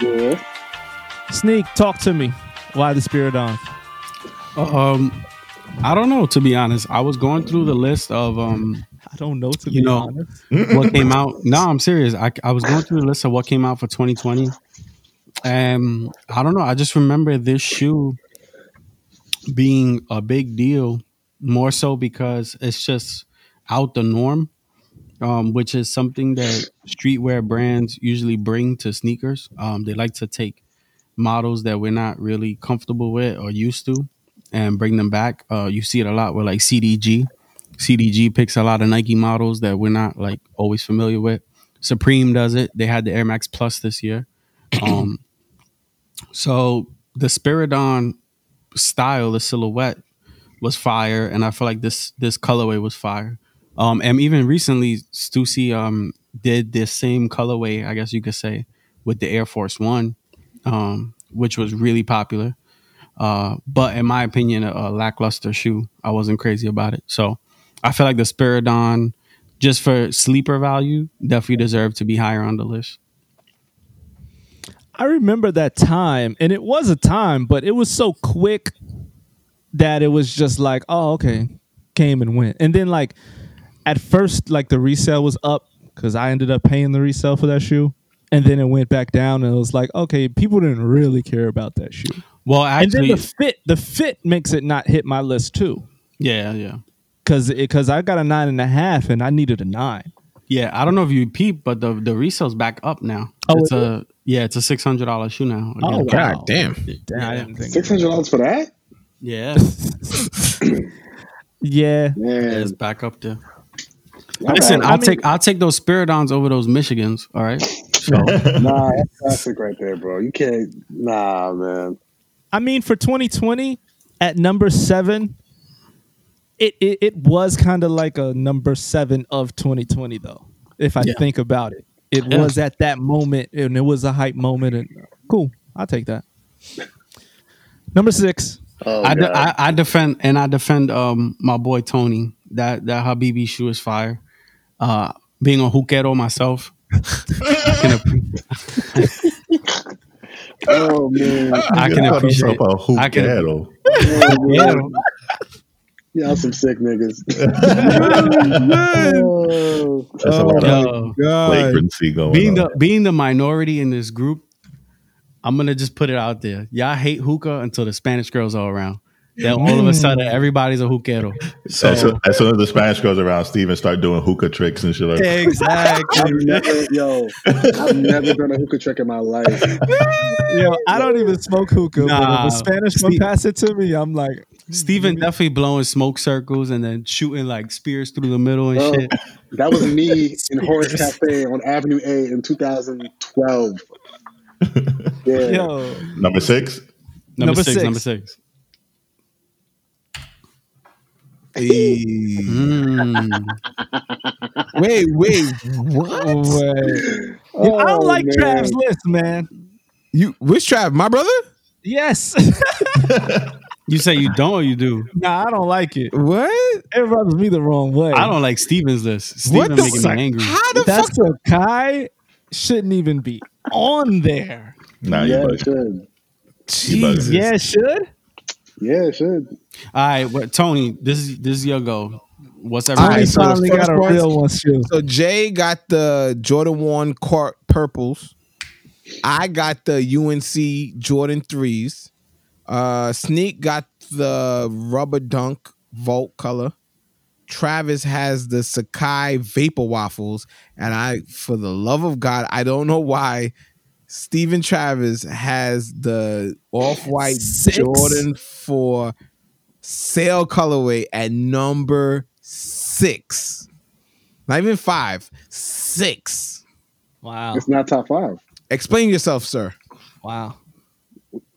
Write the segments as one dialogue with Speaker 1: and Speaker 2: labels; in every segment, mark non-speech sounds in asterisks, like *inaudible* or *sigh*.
Speaker 1: Yeah.
Speaker 2: Sneak, talk to me. Why the Spiridon?
Speaker 3: Um, I don't know to be honest. I was going through the list of um,
Speaker 2: I don't know to
Speaker 3: You
Speaker 2: be
Speaker 3: know,
Speaker 2: honest.
Speaker 3: what came out. No, I'm serious. I I was going through the list of what came out for 2020, and I don't know. I just remember this shoe being a big deal, more so because it's just out the norm, um, which is something that streetwear brands usually bring to sneakers. Um, they like to take models that we're not really comfortable with or used to and bring them back. Uh, you see it a lot with like CDG. CDG picks a lot of Nike models that we're not like always familiar with. Supreme does it. They had the Air Max Plus this year. *coughs* Um, so the Spiridon style, the silhouette was fire, and I feel like this this colorway was fire. Um, and even recently, Stussy um did this same colorway, I guess you could say, with the Air Force One, um, which was really popular. Uh, but in my opinion, a, a lackluster shoe. I wasn't crazy about it. So I feel like the Spiridon, just for sleeper value, definitely deserved to be higher on the list.
Speaker 2: I remember that time, and it was a time, but it was so quick that it was just like, oh, okay, came and went. And then like at first, like the resale was up because I ended up paying the resale for that shoe, and then it went back down, and it was like, okay, people didn't really care about that shoe.
Speaker 3: Well,
Speaker 2: and then
Speaker 3: actually,
Speaker 2: the fit, the fit makes it not hit my list too,
Speaker 3: yeah, yeah,
Speaker 2: because because I got a nine and a half, and I needed a nine.
Speaker 3: yeah. I don't know if you peep, but the the resale's back up now.
Speaker 2: Oh,
Speaker 3: it's
Speaker 2: is
Speaker 3: a yeah, it's a six hundred dollar shoe now.
Speaker 2: Oh,
Speaker 3: again.
Speaker 2: wow.
Speaker 4: God damn.
Speaker 2: Damn, I didn't think.
Speaker 1: Six hundred dollars for that?
Speaker 3: yeah, *laughs*
Speaker 2: Yeah,
Speaker 1: Man.
Speaker 3: it's back up there.
Speaker 1: All
Speaker 3: Listen,
Speaker 1: right.
Speaker 3: I'll
Speaker 2: I mean-
Speaker 3: take I'll take those Spiridons over those Michigans. All right. So *laughs*
Speaker 1: Nah, that's classic right there, bro. You can't. Nah, man.
Speaker 2: I mean, for 2020 at number seven, it it, it was kind of like a number seven of 2020, though. If I
Speaker 3: Yeah.
Speaker 2: think about it, it
Speaker 3: Yeah.
Speaker 2: was at that moment, and it was a hype moment, and cool, I'll take that. Number six,
Speaker 1: Oh,
Speaker 3: I, de- I I defend and I defend um my boy Tony. That that Habibi shoe is fire. Uh, being a hookero myself, I can, appre-
Speaker 1: oh man.
Speaker 3: I can
Speaker 5: Call
Speaker 3: appreciate.
Speaker 5: himself a
Speaker 3: I can-
Speaker 5: hookero.
Speaker 3: Yeah.
Speaker 1: Y'all some sick niggas. *laughs* oh,
Speaker 5: That's a lot of
Speaker 3: Yo,
Speaker 5: flagrancy going
Speaker 3: being
Speaker 5: on.
Speaker 3: the being the minority in this group, I'm gonna just put it out there. Y'all hate hookah until the Spanish girls are around. Then all of a sudden, everybody's a hookero. So
Speaker 5: as, soon, as soon as the Spanish goes around, Steven start doing hookah tricks and shit like that.
Speaker 3: exactly.
Speaker 1: I've never, yo, I've never done a hookah trick in my life.
Speaker 2: yo, I don't even smoke hookah,
Speaker 3: Nah,
Speaker 2: but if a Spanish one pass it to me, I'm like,
Speaker 3: Steven mm. definitely blowing smoke circles and then shooting like spears through the middle and
Speaker 1: Bro,
Speaker 3: shit.
Speaker 1: that was me *laughs* in Horus Cafe on Avenue A in 2012. Yeah.
Speaker 2: yo,
Speaker 5: Number six.
Speaker 3: Number,
Speaker 2: Number
Speaker 3: six,
Speaker 2: six.
Speaker 3: Number six.
Speaker 4: Hey.
Speaker 3: Mm.
Speaker 4: Wait, wait, what?
Speaker 2: Wait.
Speaker 1: Oh,
Speaker 2: I don't like
Speaker 1: man.
Speaker 2: Trav's list, man.
Speaker 4: You which Trav? My brother?
Speaker 2: Yes, *laughs*
Speaker 3: You say you don't or you do?
Speaker 2: nah, I don't like it.
Speaker 4: What?
Speaker 2: It rubs me the wrong way.
Speaker 3: I don't like Steven's list.
Speaker 4: what
Speaker 3: Steven
Speaker 4: the
Speaker 3: making
Speaker 4: fuck?
Speaker 3: me angry.
Speaker 4: How the
Speaker 2: That's
Speaker 4: fuck?
Speaker 2: a Kai shouldn't even be on there.
Speaker 5: Nah,
Speaker 1: Yeah, it
Speaker 5: bugging.
Speaker 1: should.
Speaker 5: You bugging.
Speaker 2: Yeah, should.
Speaker 1: Yeah, it should.
Speaker 3: All right, what Tony? This is this is your go. What's
Speaker 4: All
Speaker 3: everybody?
Speaker 4: right, so
Speaker 2: finally got a
Speaker 4: one's-
Speaker 2: real one shoe.
Speaker 4: So Jay got the Jordan One court purples. I got the UNC Jordan threes. Uh, Sneak got the rubber dunk vault color. Travis has the Sacai Vapor Waffles, and I, for the love of God, I don't know why. Steven Travis has the off white Jordan Four sail colorway at number six. Not even five, six.
Speaker 2: Wow,
Speaker 1: It's not top five.
Speaker 4: Explain yourself, sir.
Speaker 2: wow.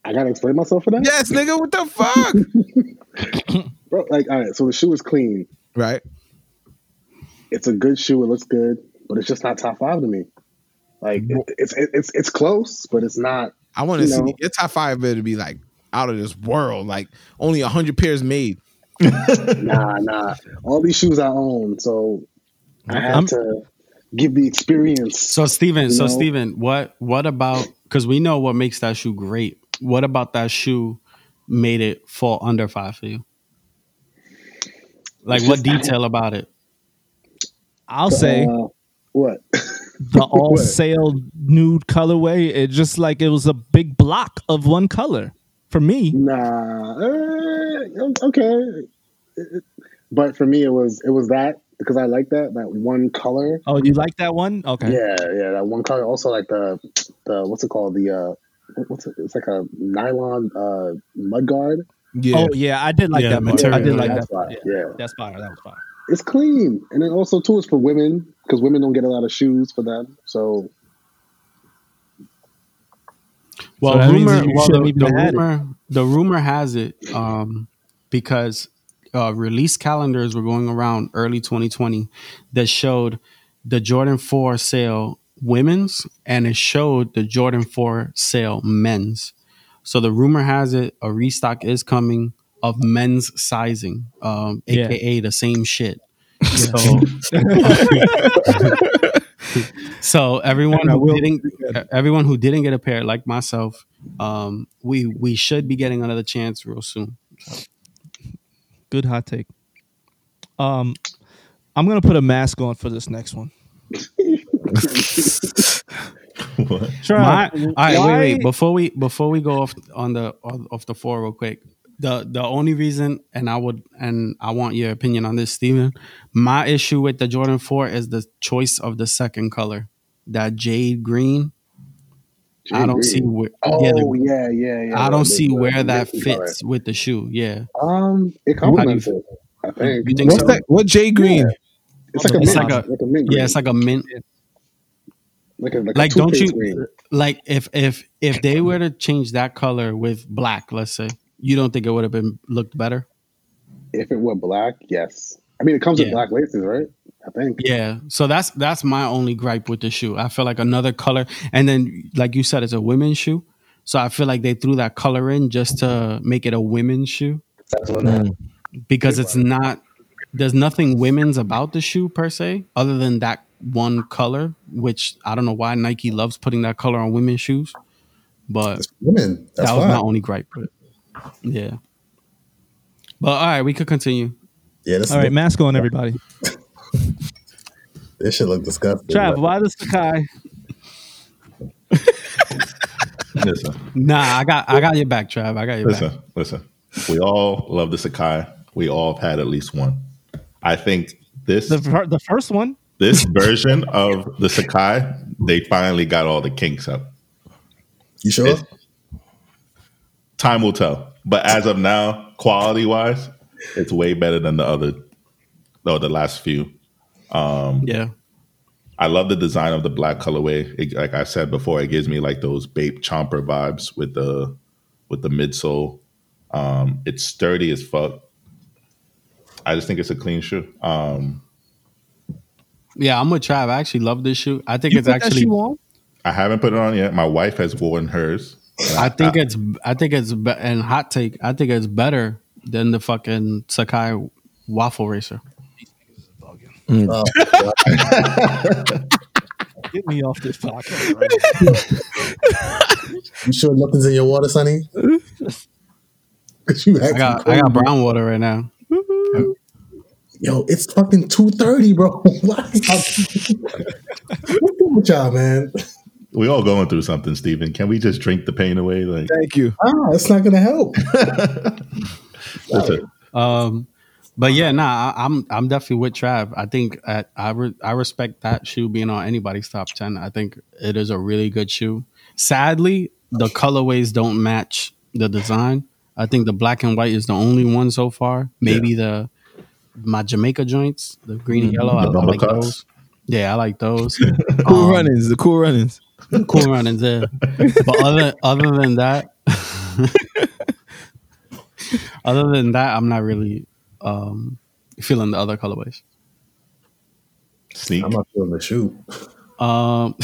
Speaker 1: I gotta explain myself for that,
Speaker 4: Yes, nigga, what the fuck? *laughs* *laughs*
Speaker 1: bro. Like, all right, so the shoe is clean.
Speaker 4: right.
Speaker 1: It's a good shoe. It looks good, but it's just not top five to me. Like, it's it's it's close, but it's not.
Speaker 4: I want to
Speaker 1: You
Speaker 4: see
Speaker 1: know.
Speaker 4: your top five better be like out of this world. Like only a hundred pairs made. *laughs*
Speaker 1: Nah, nah. All these shoes I own, so I had
Speaker 2: I'm-
Speaker 1: to give the experience.
Speaker 3: So Steven, so
Speaker 1: You know?
Speaker 3: Steven, what what about because we know what makes that shoe great. What about that shoe made it fall under five for you? Like
Speaker 1: It's
Speaker 3: what
Speaker 1: just-
Speaker 3: detail about it?
Speaker 2: I'll say
Speaker 1: Uh, what?
Speaker 2: the all *laughs*
Speaker 1: what?
Speaker 2: sail nude colorway. It just like it was a big block of one color for me.
Speaker 1: Nah, uh, okay. But for me, it was it was that because I like that that one color.
Speaker 2: Oh, you like that one? Okay.
Speaker 1: Yeah, yeah, that one color. Also, like the the what's it called? The uh, what's it? It's like a nylon uh mud guard.
Speaker 4: Yeah.
Speaker 2: Oh yeah, I did like
Speaker 3: Yeah,
Speaker 2: that.
Speaker 3: Material,
Speaker 2: I did like
Speaker 1: that's
Speaker 2: that. part.
Speaker 1: fire.
Speaker 2: Yeah.
Speaker 1: Yeah.
Speaker 2: that's fire. That was fire.
Speaker 1: It's clean, and then also too, it's for women because women don't get a lot of shoes for them. So
Speaker 3: Well,
Speaker 2: So
Speaker 3: rumor, well, the, the
Speaker 2: had it.
Speaker 3: rumor, the rumor has it um, because uh, release calendars were going around early 2020 that showed the Jordan 4 sail women's and it showed the Jordan 4 sail men's. So the rumor has it a restock is coming of men's sizing, um,
Speaker 2: Yeah.
Speaker 3: aka the same shit. *laughs* So, so *laughs* everyone who didn't everyone who didn't get a pair like myself, um, we we should be getting another chance real soon.
Speaker 2: Good hot take. Um, I'm gonna put a mask on for this next one. *laughs*
Speaker 5: What?
Speaker 2: Try.
Speaker 3: My, all right, wait, wait. Before we before we go off on the off the floor real quick, the the only reason, and I would and I want your opinion on this, Steven. My issue with the Jordan Four is the choice of the second color, that jade green. I don't see where.
Speaker 1: Oh
Speaker 3: yeah, the-
Speaker 1: yeah, yeah, yeah.
Speaker 3: I
Speaker 1: the-
Speaker 3: don't see
Speaker 1: the
Speaker 3: where that
Speaker 1: minty color.
Speaker 3: fits with the shoe. Yeah,
Speaker 1: Um, it complements it. I think.
Speaker 3: You think
Speaker 4: What's
Speaker 3: so?
Speaker 4: that? What Jay Green?
Speaker 1: It's like a
Speaker 3: It's
Speaker 1: mint,
Speaker 3: like a-
Speaker 1: like a mint.
Speaker 3: yeah. It's like a mint.
Speaker 1: like a like,
Speaker 3: Like,
Speaker 1: a
Speaker 3: don't you
Speaker 1: green.
Speaker 3: like if if if they were to change that color with black? Let's say you don't think it would have been looked better.
Speaker 1: If it were black, yes. I mean, it comes
Speaker 3: Yeah.
Speaker 1: with black laces, right? I think.
Speaker 3: Yeah, so that's that's my only gripe with the shoe. I feel like another color, and then like you said, it's a women's shoe. So I feel like they threw that color in just to make it a women's shoe
Speaker 1: That's what mm.
Speaker 3: because it's not. There's nothing women's about the shoe per se, other than that one color, which I don't know why Nike loves putting that color on women's shoes, but
Speaker 6: It's women. That's
Speaker 3: that was
Speaker 6: fine.
Speaker 3: my only gripe with it. Yeah, but all right, we could continue.
Speaker 6: yeah, this,
Speaker 2: All right, mask on, everybody. *laughs*
Speaker 6: this should look disgusting.
Speaker 2: Trav, why the Sacai? *laughs*
Speaker 5: Listen,
Speaker 3: Nah, I got I got your back, Trav. I got your back.
Speaker 5: listen, listen. We all love the Sacai. We all have had at least one. I think this
Speaker 2: The fir- the first one.
Speaker 5: this version of the Sacai, they finally got all the kinks up.
Speaker 6: You sure?
Speaker 5: It's- Time will tell. But as of now, quality wise, it's way better than the other, no, the last few.
Speaker 3: Um, Yeah.
Speaker 5: I love the design of the black colorway. It, like I said before, it gives me like those Bape Chomper vibes with the with the midsole. Um, it's sturdy as fuck. I just think it's a clean shoe. Um,
Speaker 3: Yeah, I'm with Trav. I actually love this shoe. I think
Speaker 2: You
Speaker 3: it's
Speaker 2: put that
Speaker 3: actually.
Speaker 2: shoe on?
Speaker 5: I haven't put it on yet. My wife has worn hers. And
Speaker 3: I think it's. I think it's. Be- and hot take. I think it's better than the fucking Sacai waffle racer. Mm.
Speaker 6: Oh, *laughs*
Speaker 2: Get me off this podcast. Right *laughs*
Speaker 6: you sure nothing's in your water, Sonny? *laughs* you
Speaker 3: I got. I got brown water right now.
Speaker 6: Yo, it's fucking two thirty, bro. Why? What's wrong with y'all, man?
Speaker 5: We all going through something, Stephen. Can we just drink the pain away? Like,
Speaker 4: Thank you.
Speaker 6: Ah, it's not gonna help. *laughs*
Speaker 5: listen,
Speaker 3: Um, but yeah, nah, I, I'm I'm definitely with Trav. I think I I, re- I respect that shoe being on anybody's top ten. I think it is a really good shoe. Sadly, the colorways don't match the design. I think the black and white is the only one so far. Maybe the my Jamaica joints, the green and yellow. I,
Speaker 5: The
Speaker 3: I like those. Yeah, I like those. *laughs*
Speaker 4: Cool
Speaker 3: Um,
Speaker 4: runnings. The cool runnings. *laughs*
Speaker 3: cool runnings there. But other other than that, *laughs* other than that, I'm not really um, feeling the other colorways.
Speaker 5: sneak.
Speaker 6: I'm not feeling the shoe.
Speaker 3: Um,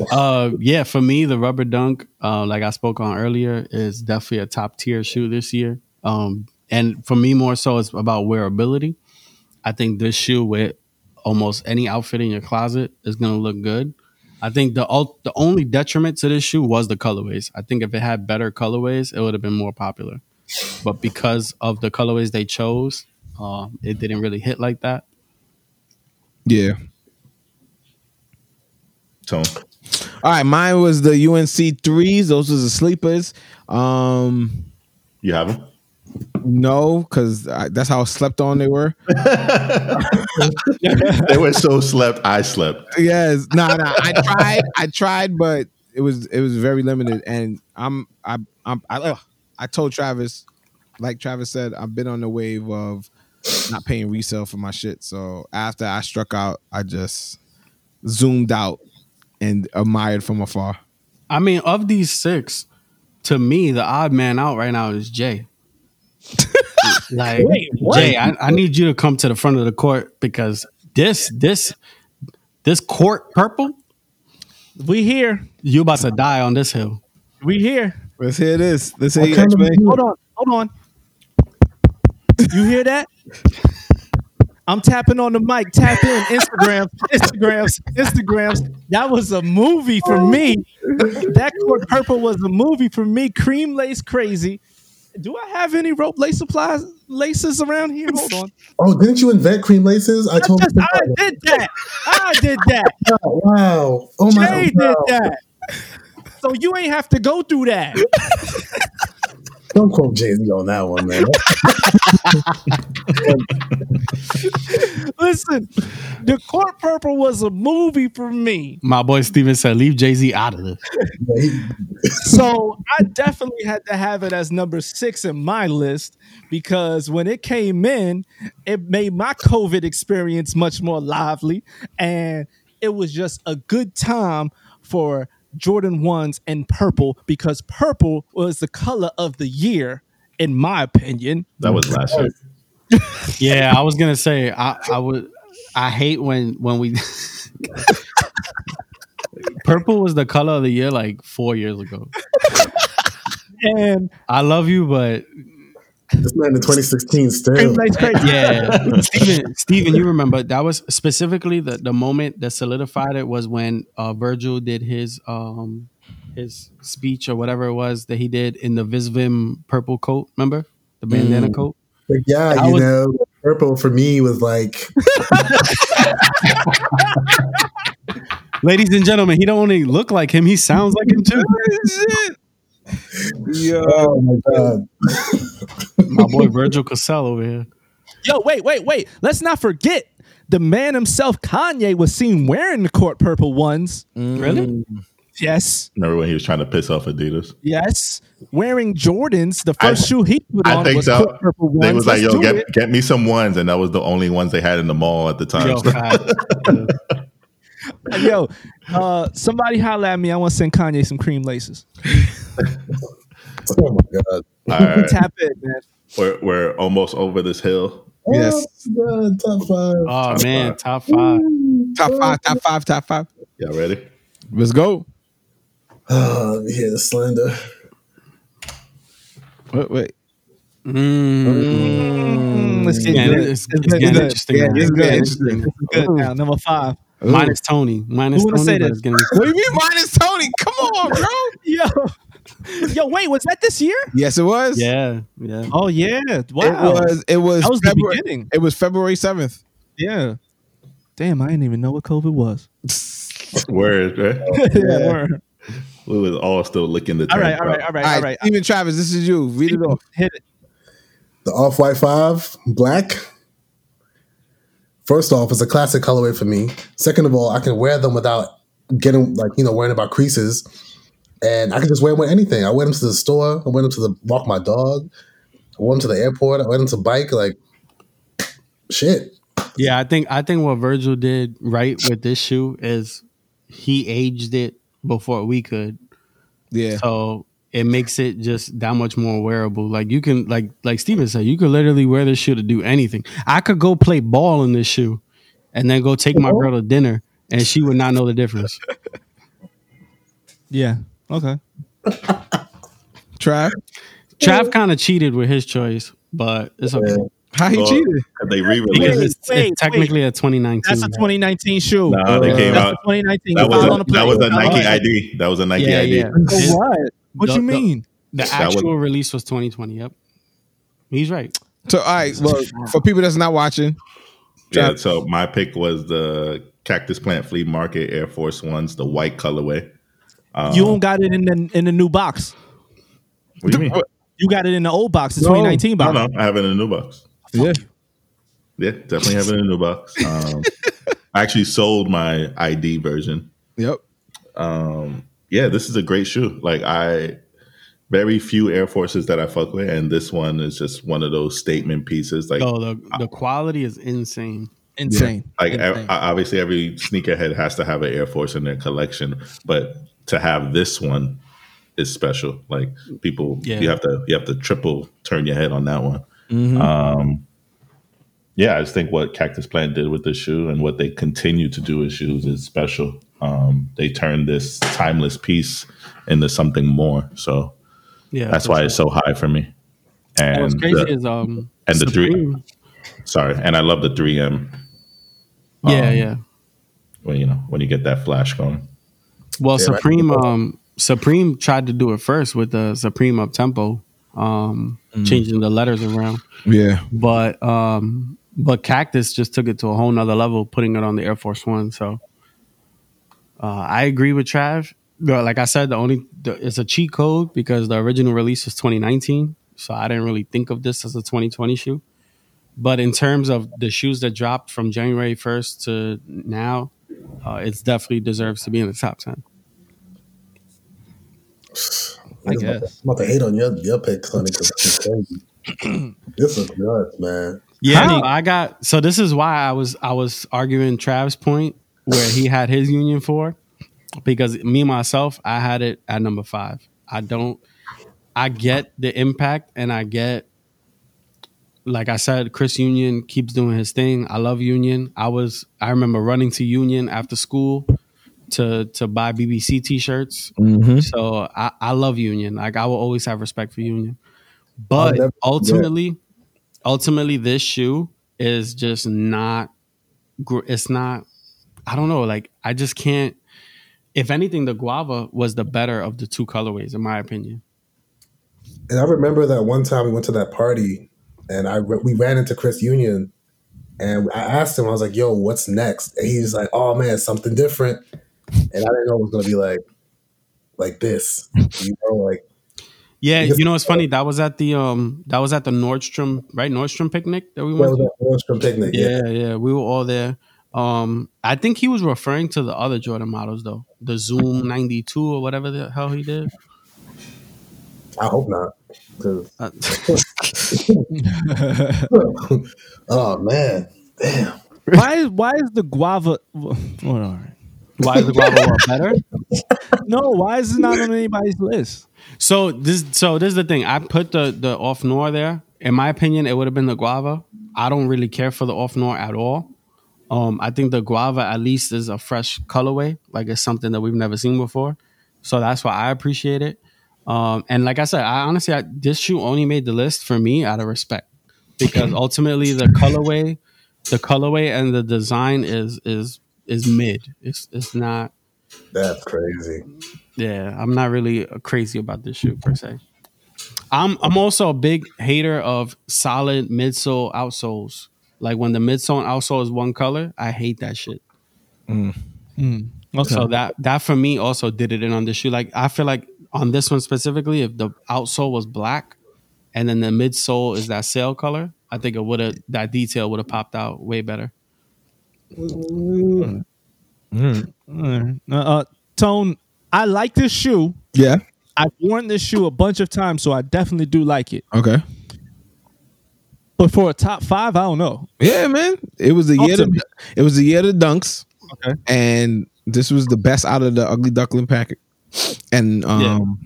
Speaker 3: *laughs* uh, yeah, for me, the rubber dunk, uh, like I spoke on earlier, is definitely a top tier shoe this year. Um, and for me, more so, it's about wearability. I think this shoe with almost any outfit in your closet is gonna look good. I think the ul- the only detriment to this shoe was the colorways. I think if it had better colorways, it would have been more popular. But because of the colorways they chose, uh, it didn't really hit like that.
Speaker 4: Yeah.
Speaker 5: Tone.
Speaker 4: All right, mine was the UNC threes. Those was the sleepers. Um,
Speaker 5: You have them?
Speaker 4: No, because that's how slept on they were. *laughs*
Speaker 5: they were so slept. I slept.
Speaker 4: yes, nah, nah. I tried, I tried, but it was it was very limited. And I'm I I'm I, ugh. I told Travis, like Travis said, I've been on the wave of not paying resale for my shit. So after I struck out, I just zoomed out and admired from afar.
Speaker 3: I mean, of these six, to me, the odd man out right now is Jay. Like
Speaker 2: Wait.
Speaker 3: Jay, I, I need you to come to the front of the court because this this this court purple,
Speaker 2: We here.
Speaker 3: you about to die on this hill.
Speaker 2: We here.
Speaker 4: Let's hear this. Let's hear
Speaker 6: What
Speaker 4: you
Speaker 6: kind of
Speaker 4: explain.
Speaker 2: Hold on. Hold on. You hear that? I'm tapping on the mic. Tap in. Instagram. Instagrams. Instagrams. That was a movie for me. That court purple was a movie for me. Cream lace crazy. Do I have any rope lace supplies laces around here? Hold on.
Speaker 6: Oh, didn't you invent cream laces? I
Speaker 2: I,
Speaker 6: told
Speaker 2: just, I did that. I did that. *laughs*
Speaker 6: Wow. Oh my
Speaker 2: Jay
Speaker 6: God.
Speaker 2: did that. So you ain't have to go through that. *laughs*
Speaker 6: Don't quote Jay Z on that one, man.
Speaker 2: Listen, the court purple was a movie for me.
Speaker 3: My boy Steven said, leave Jay Z out of this.
Speaker 2: So I definitely had to have it as number six in my list because when it came in, it made my COVID experience much more lively. And it was just a good time for Jordan 1s and purple because purple was the color of the year, in my opinion.
Speaker 5: That was last year. *laughs*
Speaker 3: Yeah, I was gonna say I, I would I hate when when we *laughs* Purple was the color of the year like four years ago. *laughs*
Speaker 2: And
Speaker 3: I love you, but
Speaker 6: this man in 2016 still.
Speaker 2: Cream Lace Crazy.
Speaker 3: yeah, Steven, Steven, you remember that was specifically the, the moment that solidified it was when uh, Virgil did his um his speech or whatever it was that he did in the Visvim purple coat. Remember the bandana coat?
Speaker 6: But yeah,
Speaker 3: I
Speaker 6: you
Speaker 3: was-
Speaker 6: know, purple for me was like *laughs*
Speaker 3: Ladies and gentlemen, he don't only look like him; he sounds like him too.
Speaker 4: Yo,
Speaker 6: Oh my god.
Speaker 3: My boy Virgil Cassell over here.
Speaker 2: Yo, wait, wait, wait. Let's not forget the man himself, Kanye, was seen wearing the court purple ones. Mm.
Speaker 3: Really?
Speaker 2: Yes,
Speaker 5: Remember when he was trying to piss off Adidas?
Speaker 2: yes. Wearing Jordans. The
Speaker 5: I-
Speaker 2: first shoe he put
Speaker 5: I
Speaker 2: on
Speaker 5: think
Speaker 2: was
Speaker 5: so.
Speaker 2: court purple ones.
Speaker 5: They was like,
Speaker 2: Let's
Speaker 5: "Yo, get get me some ones," and that was the only ones they had in the mall at the time.
Speaker 3: Yo, fact. *laughs*
Speaker 2: Yo, uh, somebody holla at me. I want to send Kanye some cream laces.
Speaker 6: Oh my god.
Speaker 5: All right,
Speaker 2: Tap it, man.
Speaker 5: we're we're almost over this hill.
Speaker 4: Yes.
Speaker 6: Oh god, top five.
Speaker 3: Oh man, top five.
Speaker 4: top five, top five, top five.
Speaker 5: Y'all ready?
Speaker 4: Let's go. *sighs*
Speaker 6: Oh, let me hear the slender.
Speaker 4: Wait, wait.
Speaker 2: Mm, let's get
Speaker 3: Yeah,
Speaker 2: good.
Speaker 3: it's- it's
Speaker 2: good,
Speaker 3: getting
Speaker 2: good.
Speaker 3: interesting
Speaker 4: Yeah,
Speaker 3: now.
Speaker 4: it's
Speaker 3: It's
Speaker 4: good.
Speaker 3: getting
Speaker 4: Interesting.
Speaker 3: interesting.
Speaker 2: Good now, number five.
Speaker 3: Minus Tony. Minus
Speaker 2: Who wanna
Speaker 3: Tony.
Speaker 2: say
Speaker 3: but
Speaker 2: this?
Speaker 3: gonna be-
Speaker 4: What do you mean minus Tony? Come on, bro. *laughs*
Speaker 2: Yo, yo, wait, was that this year?
Speaker 4: Yes, it was.
Speaker 3: Yeah, yeah.
Speaker 2: Oh yeah, Wow.
Speaker 4: It was. It was.
Speaker 2: that was the
Speaker 4: February,
Speaker 2: beginning.
Speaker 4: It was February seventh.
Speaker 2: Yeah. Damn, I didn't even know what COVID was. *laughs*
Speaker 5: Word, right? *laughs*
Speaker 2: yeah. word.
Speaker 5: We was all still licking the.
Speaker 2: All right, all
Speaker 5: turnstile.
Speaker 2: right, all right,
Speaker 4: All
Speaker 2: all
Speaker 4: right, Even Travis, this is you. Read it off.
Speaker 2: Hit it.
Speaker 6: The Off White Five, black. First off, it's a classic colorway for me. Second of all, I can wear them without getting like you know worrying about creases, and I can just wear them with anything. I wear them to the store. I wear them to the walk my dog. I wear them to the airport. I wear them to bike. Like shit.
Speaker 3: Yeah, I think I think what Virgil did right with this shoe is he aged it before we could.
Speaker 4: Yeah.
Speaker 3: So it makes it just that much more wearable. Like you can like like Steven said, you could literally wear this shoe to do anything. I could go play ball in this shoe and then go take my girl to dinner and she would not know the difference.
Speaker 2: Yeah. Okay.
Speaker 4: Trav.
Speaker 3: Trav kind of cheated with his choice, but it's okay.
Speaker 4: How he
Speaker 5: Well,
Speaker 4: cheated?
Speaker 5: They
Speaker 3: Because
Speaker 5: re-released.
Speaker 3: it's,
Speaker 2: wait,
Speaker 3: it's technically a 2019.
Speaker 2: That's a 2019 shoe.
Speaker 5: Nah, they came
Speaker 2: That's
Speaker 5: out.
Speaker 2: a 2019.
Speaker 5: That was
Speaker 2: File
Speaker 5: a,
Speaker 2: on
Speaker 5: that was a. Nike
Speaker 2: All right.
Speaker 5: ID. That was a Nike
Speaker 3: Yeah,
Speaker 5: ID.
Speaker 3: yeah.
Speaker 2: What? What
Speaker 3: The-
Speaker 2: you mean?
Speaker 3: The
Speaker 5: That was-
Speaker 3: actual release was 2020. Yep. He's right.
Speaker 4: So, all right. Well, for people that's not watching,
Speaker 5: Yeah, so my pick was the Cactus Plant Flea Market Air Force Ones, the white colorway. Um,
Speaker 2: you don't got it in the in the new box.
Speaker 5: what do you mean?
Speaker 2: You got it in the old box, the
Speaker 4: No.
Speaker 2: 2019
Speaker 5: No,
Speaker 2: box.
Speaker 5: no, I have it in a new box.
Speaker 4: yeah,
Speaker 5: Yeah, definitely have it in a new box. Um, *laughs* I actually sold my ID version.
Speaker 4: yep.
Speaker 5: Um, yeah, this is a great shoe. Like I, very few Air Forces that I fuck with, and this one is just one of those statement pieces. Like,
Speaker 3: Oh, the the quality is insane.
Speaker 2: Insane.
Speaker 5: like
Speaker 2: Insane.
Speaker 5: obviously every sneakerhead has to have an Air Force in their collection, but to have this one is special. Like people,
Speaker 3: Yeah.
Speaker 5: you have to you have to triple turn your head on that one. Um, yeah, I just think what Cactus Plant did with this shoe and what they continue to do with shoes is special. Um, they turned this timeless piece into something more. So
Speaker 3: Yeah,
Speaker 5: that's why
Speaker 3: sure.
Speaker 5: it's so high for me.
Speaker 3: And
Speaker 5: And
Speaker 3: what's crazy
Speaker 5: the-
Speaker 3: is um
Speaker 5: and the three- sorry, and I love the 3M
Speaker 3: Yeah,
Speaker 5: um,
Speaker 3: yeah.
Speaker 5: when you know when you get that flash going.
Speaker 3: Well,
Speaker 6: Yeah, right.
Speaker 3: Supreme um Supreme tried to do it first with the Supreme up tempo, um, changing the letters around.
Speaker 4: Yeah.
Speaker 3: But um but Cactus just took it to a whole nother level, putting it on the Air Force One. So uh, I agree with Trav. Like I said, the only the, it's a cheat code because the original release was 2019, so I didn't really think of this as a 2020 shoe. But in terms of the shoes that dropped from January 1st to now, uh, it's definitely deserves to be in the top 10.
Speaker 2: I guess.
Speaker 6: I'm about to hate on your your pick, Sonny, because *clears throat* this is crazy. this nuts, man.
Speaker 3: Yeah,
Speaker 2: How-
Speaker 3: no, I got so this is why I was I was arguing Trav's point where he had his union for because me myself I had it at number five. I don't I get the impact and I get like I said, Chris Union keeps doing his thing. I love Union. I was I remember running to Union after school to to buy BBC t-shirts.
Speaker 4: Mm-hmm.
Speaker 3: So I, I love Union. Like I will always have respect for Union. But
Speaker 6: never
Speaker 3: ultimately, ultimately, this shoe is just not. It's not. I don't know. Like I just can't. If anything, the guava was the better of the two colorways, in my opinion.
Speaker 6: And I remember that one time we went to that party, and I we ran into Chris Union, and I asked him, I was like, "Yo, what's next?" And he's like, "Oh man, something different." And I didn't know it was gonna be like, like this, *laughs* you know, like
Speaker 3: Yeah, you know it's funny. That was at the um, that was at the Nordstrom, right? Nordstrom picnic that we went
Speaker 6: was
Speaker 3: to.
Speaker 6: that Nordstrom picnic?
Speaker 3: Yeah, yeah, we were all there. Um, I think he was referring to the other Jordan models though, the Zoom ninety two or whatever the hell he did.
Speaker 6: I hope not.
Speaker 3: Uh, *laughs* *laughs*
Speaker 6: oh man, damn.
Speaker 2: why is why is the guava? Well, all right.
Speaker 3: why is the guava what, better? *laughs*
Speaker 2: No, why is it not on anybody's list?
Speaker 3: So this, so this is the thing. I put the the off noir there. In my opinion, it would have been the guava. I don't really care for the off noir at all. Um, I think the guava at least is a fresh colorway, like it's something that we've never seen before. So that's why I appreciate it. Um, and like I said, I honestly, I, this shoe only made the list for me out of respect, because *laughs* ultimately the colorway, the colorway and the design is is is mid. It's it's not.
Speaker 6: That's crazy.
Speaker 3: Yeah, I'm not really crazy about this shoe per se. I'm I'm also a big hater of solid midsole outsoles. Like when the midsole and outsole is one color, I hate that shit.
Speaker 2: Okay.
Speaker 3: So that that for me also did it in on the shoe. Like I feel like on this one specifically, if the outsole was black and then the midsole is that sail color, I think it would have that detail would have popped out way better.
Speaker 2: All right. Uh, uh, Tone, I like this shoe.
Speaker 4: Yeah.
Speaker 2: I've worn this shoe a bunch of times, so I definitely do like it.
Speaker 4: Okay.
Speaker 2: But for a top five, I don't know.
Speaker 4: Yeah, man. It was the year. To, it was the year of the dunks.
Speaker 2: Okay.
Speaker 4: And this was the best out of the ugly duckling packet. And um,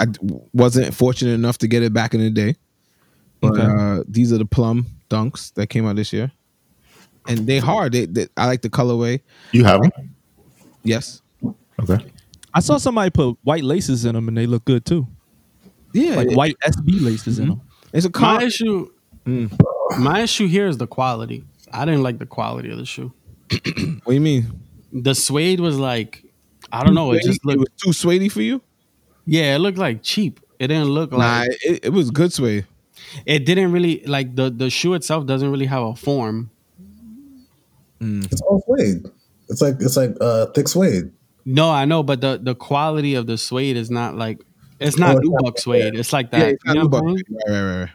Speaker 4: I d- wasn't fortunate enough to get it back in the day. But
Speaker 2: Okay.
Speaker 4: uh, these are the plum dunks that came out this year, and they hard. They, they I like the colorway.
Speaker 5: You have them?
Speaker 4: Yes.
Speaker 5: Okay.
Speaker 2: I saw somebody put white laces in them, and they look good too.
Speaker 4: Yeah.
Speaker 2: Like
Speaker 4: it-
Speaker 2: white SB laces in them.
Speaker 4: it's a
Speaker 3: My
Speaker 4: con-
Speaker 3: issue, my issue here is the quality. I didn't like the quality of the shoe.
Speaker 4: What do you mean?
Speaker 3: The suede was like, I don't know. It just
Speaker 4: it
Speaker 3: looked,
Speaker 4: was too suedey for you.
Speaker 3: yeah, it looked like cheap. It didn't look
Speaker 4: Nah,
Speaker 3: like
Speaker 4: it, it was good suede.
Speaker 3: it didn't really like the the shoe itself doesn't really have a form.
Speaker 6: It's all suede. It's like it's like uh, thick suede.
Speaker 3: No, I know, but the the quality of the suede is not like it's not
Speaker 6: Oh, it's
Speaker 3: nubuck suede. It's like that.
Speaker 4: Yeah, it's
Speaker 3: you know
Speaker 4: Nubuck.
Speaker 3: I'm saying?
Speaker 4: right, right, right, right.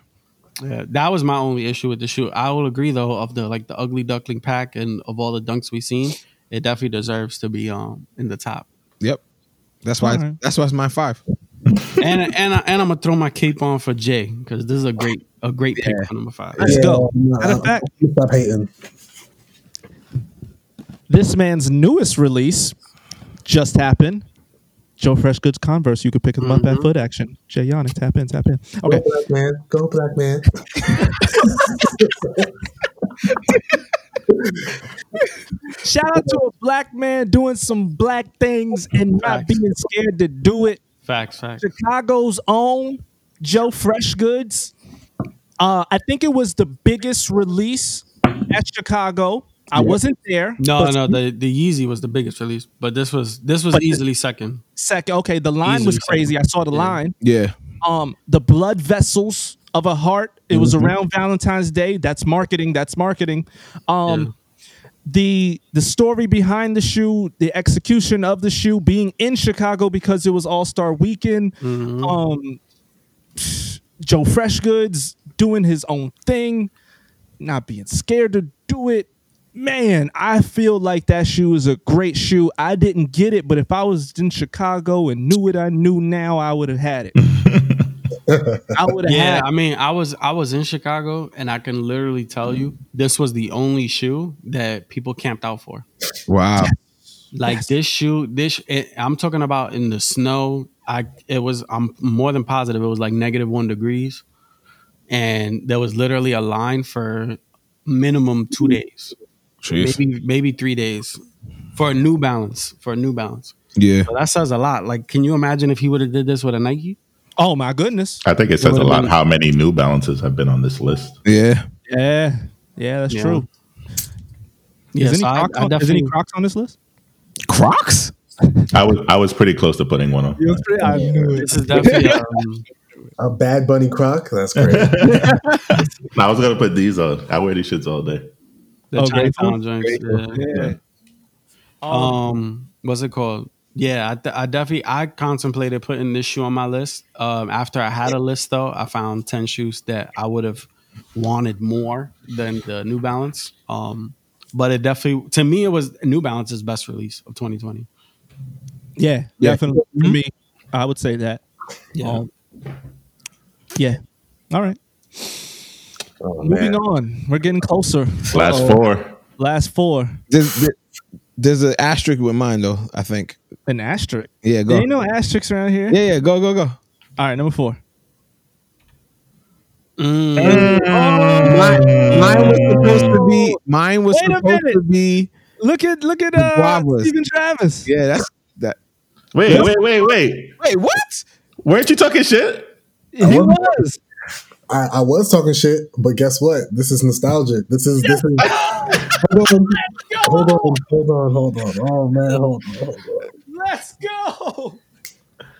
Speaker 3: Yeah, that was my only issue with the shoe. I will agree though of the like the ugly duckling pack and of all the dunks we've seen, it definitely deserves to be um in the top.
Speaker 4: Yep. That's why.
Speaker 2: Alright.
Speaker 4: That's why it's my five.
Speaker 3: and and I, and I'm gonna throw my cape on for Jay because this is a great a great pick for number five.
Speaker 2: Let's go.
Speaker 6: nah,
Speaker 2: Matter of fact-
Speaker 6: stop hating.
Speaker 2: This man's newest release just happened. Joe Fresh Goods Converse. You could pick them up at Foot Action. Jay Yannick, tap in, tap in. Okay.
Speaker 6: Go black man. Go black man. *laughs*
Speaker 2: Shout out to a black man doing some black things and not
Speaker 3: Facts.
Speaker 2: being scared to do it.
Speaker 3: Facts, facts.
Speaker 2: Chicago's own Joe Fresh Goods. Uh, I think it was the biggest release at Chicago. I wasn't there.
Speaker 3: No, no, the the Yeezy was the biggest release, but this was this was
Speaker 2: But the-
Speaker 3: easily second.
Speaker 2: Second, okay, the line was
Speaker 3: Easily
Speaker 2: crazy. I saw the
Speaker 3: Yeah.
Speaker 2: line.
Speaker 4: Yeah.
Speaker 2: Um, the blood vessels of a heart. It was around Valentine's Day. That's marketing. That's marketing. Um,
Speaker 3: Yeah.
Speaker 2: the the story behind the shoe, the execution of the shoe, being in Chicago because it was All Star Weekend. Um, Joe Fresh Goods doing his own thing, not being scared to do it. Man, I feel like that shoe is a great shoe. I didn't get it, but if I was in Chicago and knew what I knew now, I would have had it. *laughs* I would have
Speaker 3: Yeah,
Speaker 2: had
Speaker 3: I mean, I was I was in Chicago, and I can literally tell you this was the only shoe that people camped out for.
Speaker 4: Wow.
Speaker 3: Like this shoe, this it, I'm talking about in the snow. I it was I'm more than positive it was like negative one degrees, and there was literally a line for minimum two days,
Speaker 4: Jeez.
Speaker 3: maybe maybe three days for a New Balance for a New Balance.
Speaker 4: Yeah.
Speaker 3: So that says a lot. Like, can you imagine if he would have did this with a Nike?
Speaker 2: Oh my goodness.
Speaker 5: I think it says a lot
Speaker 3: been-
Speaker 5: how many New Balances have been on this list.
Speaker 4: Yeah.
Speaker 2: Yeah. Yeah, that's
Speaker 3: Yeah.
Speaker 2: true.
Speaker 3: Yeah,
Speaker 2: is, any
Speaker 3: so I-
Speaker 2: Crocs
Speaker 3: I
Speaker 2: on, is any Crocs on this list?
Speaker 4: Crocs.
Speaker 5: I was I was pretty close to putting one on.
Speaker 2: I knew it.
Speaker 3: This is definitely *laughs* um,
Speaker 6: A bad bunny croc. That's great. *laughs*
Speaker 5: I was gonna put these on. I wear these shits all day.
Speaker 3: The
Speaker 2: Oh,
Speaker 3: Chinatown
Speaker 2: grateful?
Speaker 3: joints. Yeah. Um, what's it called? Yeah, I, th- I definitely I contemplated putting this shoe on my list. Um, after I had a list though, I found ten shoes that I would have wanted more than the New Balance. Um, but it definitely to me it was New Balance's best release of 2020.
Speaker 2: Yeah,
Speaker 4: Yeah.
Speaker 2: definitely. For me, I would say that.
Speaker 3: Yeah.
Speaker 2: Um, yeah. All right.
Speaker 6: Oh,
Speaker 2: Moving
Speaker 6: man.
Speaker 2: on. We're getting closer.
Speaker 5: Last
Speaker 2: Uh-oh.
Speaker 5: four.
Speaker 2: Last four.
Speaker 4: There's, there- there's an asterisk with mine though. I think.
Speaker 2: An asterisk.
Speaker 4: Yeah. Go.
Speaker 2: There ain't no asterisks around here.
Speaker 4: Yeah. Yeah. Go. Go. Go.
Speaker 2: All right, number four.
Speaker 3: Mm.
Speaker 4: Mine, mine was supposed to be. Mine was
Speaker 2: Wait a
Speaker 4: supposed
Speaker 2: minute.
Speaker 4: to be.
Speaker 2: Look at look at uh,
Speaker 4: Guavas.
Speaker 2: Stephen Travis.
Speaker 4: Yeah. That's that.
Speaker 5: Wait, wait, wait, wait.
Speaker 4: Wait. What?
Speaker 5: Weren't you talking shit?
Speaker 2: He was.
Speaker 6: I, I was talking shit, but guess what? This is nostalgic. This is this *laughs* is. hold on, hold on, hold on, hold on. Oh man, hold on, hold on.
Speaker 2: Let's go.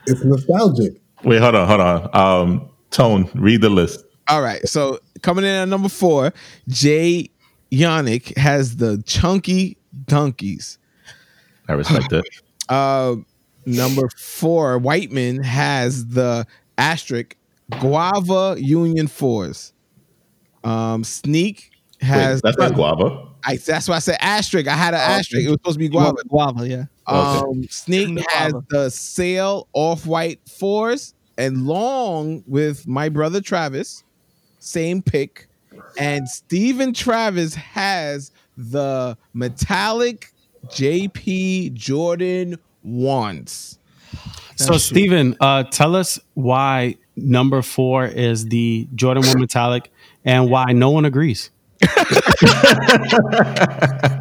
Speaker 6: It's nostalgic.
Speaker 5: Wait, hold on, hold on. Um, Tone, read the list.
Speaker 4: All right. So coming in at number four, Jay Yannick has the chunky donkeys.
Speaker 5: I respect it.
Speaker 4: Uh, number four, Whiteman has the asterisk guava Union Force. Um, Sneak has
Speaker 5: Wait, that's
Speaker 4: the-
Speaker 5: not guava.
Speaker 4: I, that's why I said asterisk. I had an asterisk. It was supposed to be guava.
Speaker 2: Guava, yeah.
Speaker 4: Um, Sneak has the sail off white Force and Long with my brother Travis, same pick. And Steven Travis has the metallic JP Jordan ones.
Speaker 3: So Steven, uh, tell us why number four is the Jordan One Metallic and why no one agrees. *laughs*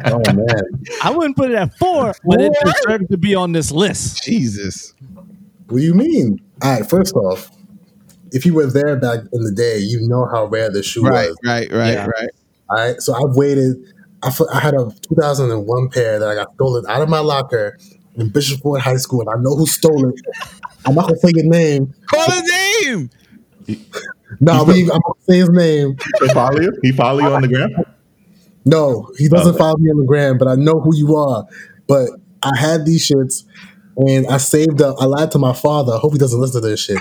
Speaker 6: Oh man,
Speaker 2: I wouldn't put it at four, but it deserved to be on this list.
Speaker 4: Jesus.
Speaker 6: what do you mean? All right, first off, if you were there back in the day, you know how rare the shoe
Speaker 4: Right,
Speaker 6: was.
Speaker 4: right, right,
Speaker 2: Yeah.
Speaker 4: right.
Speaker 6: All right, so I've waited. I, f- I had a 2001 pair that I got stolen out of my locker in Bishop Ford High School, and I know who stole it. I'm not gonna say your name.
Speaker 4: Call his name.
Speaker 6: No, we, I'm gonna say his name.
Speaker 5: He follow you? He follow you on the gram?
Speaker 6: No, he doesn't
Speaker 5: Oh.
Speaker 6: follow me on the gram, but I know who you are. But I had these shits, and I saved up. I lied to my father. I hope he doesn't listen to this shit.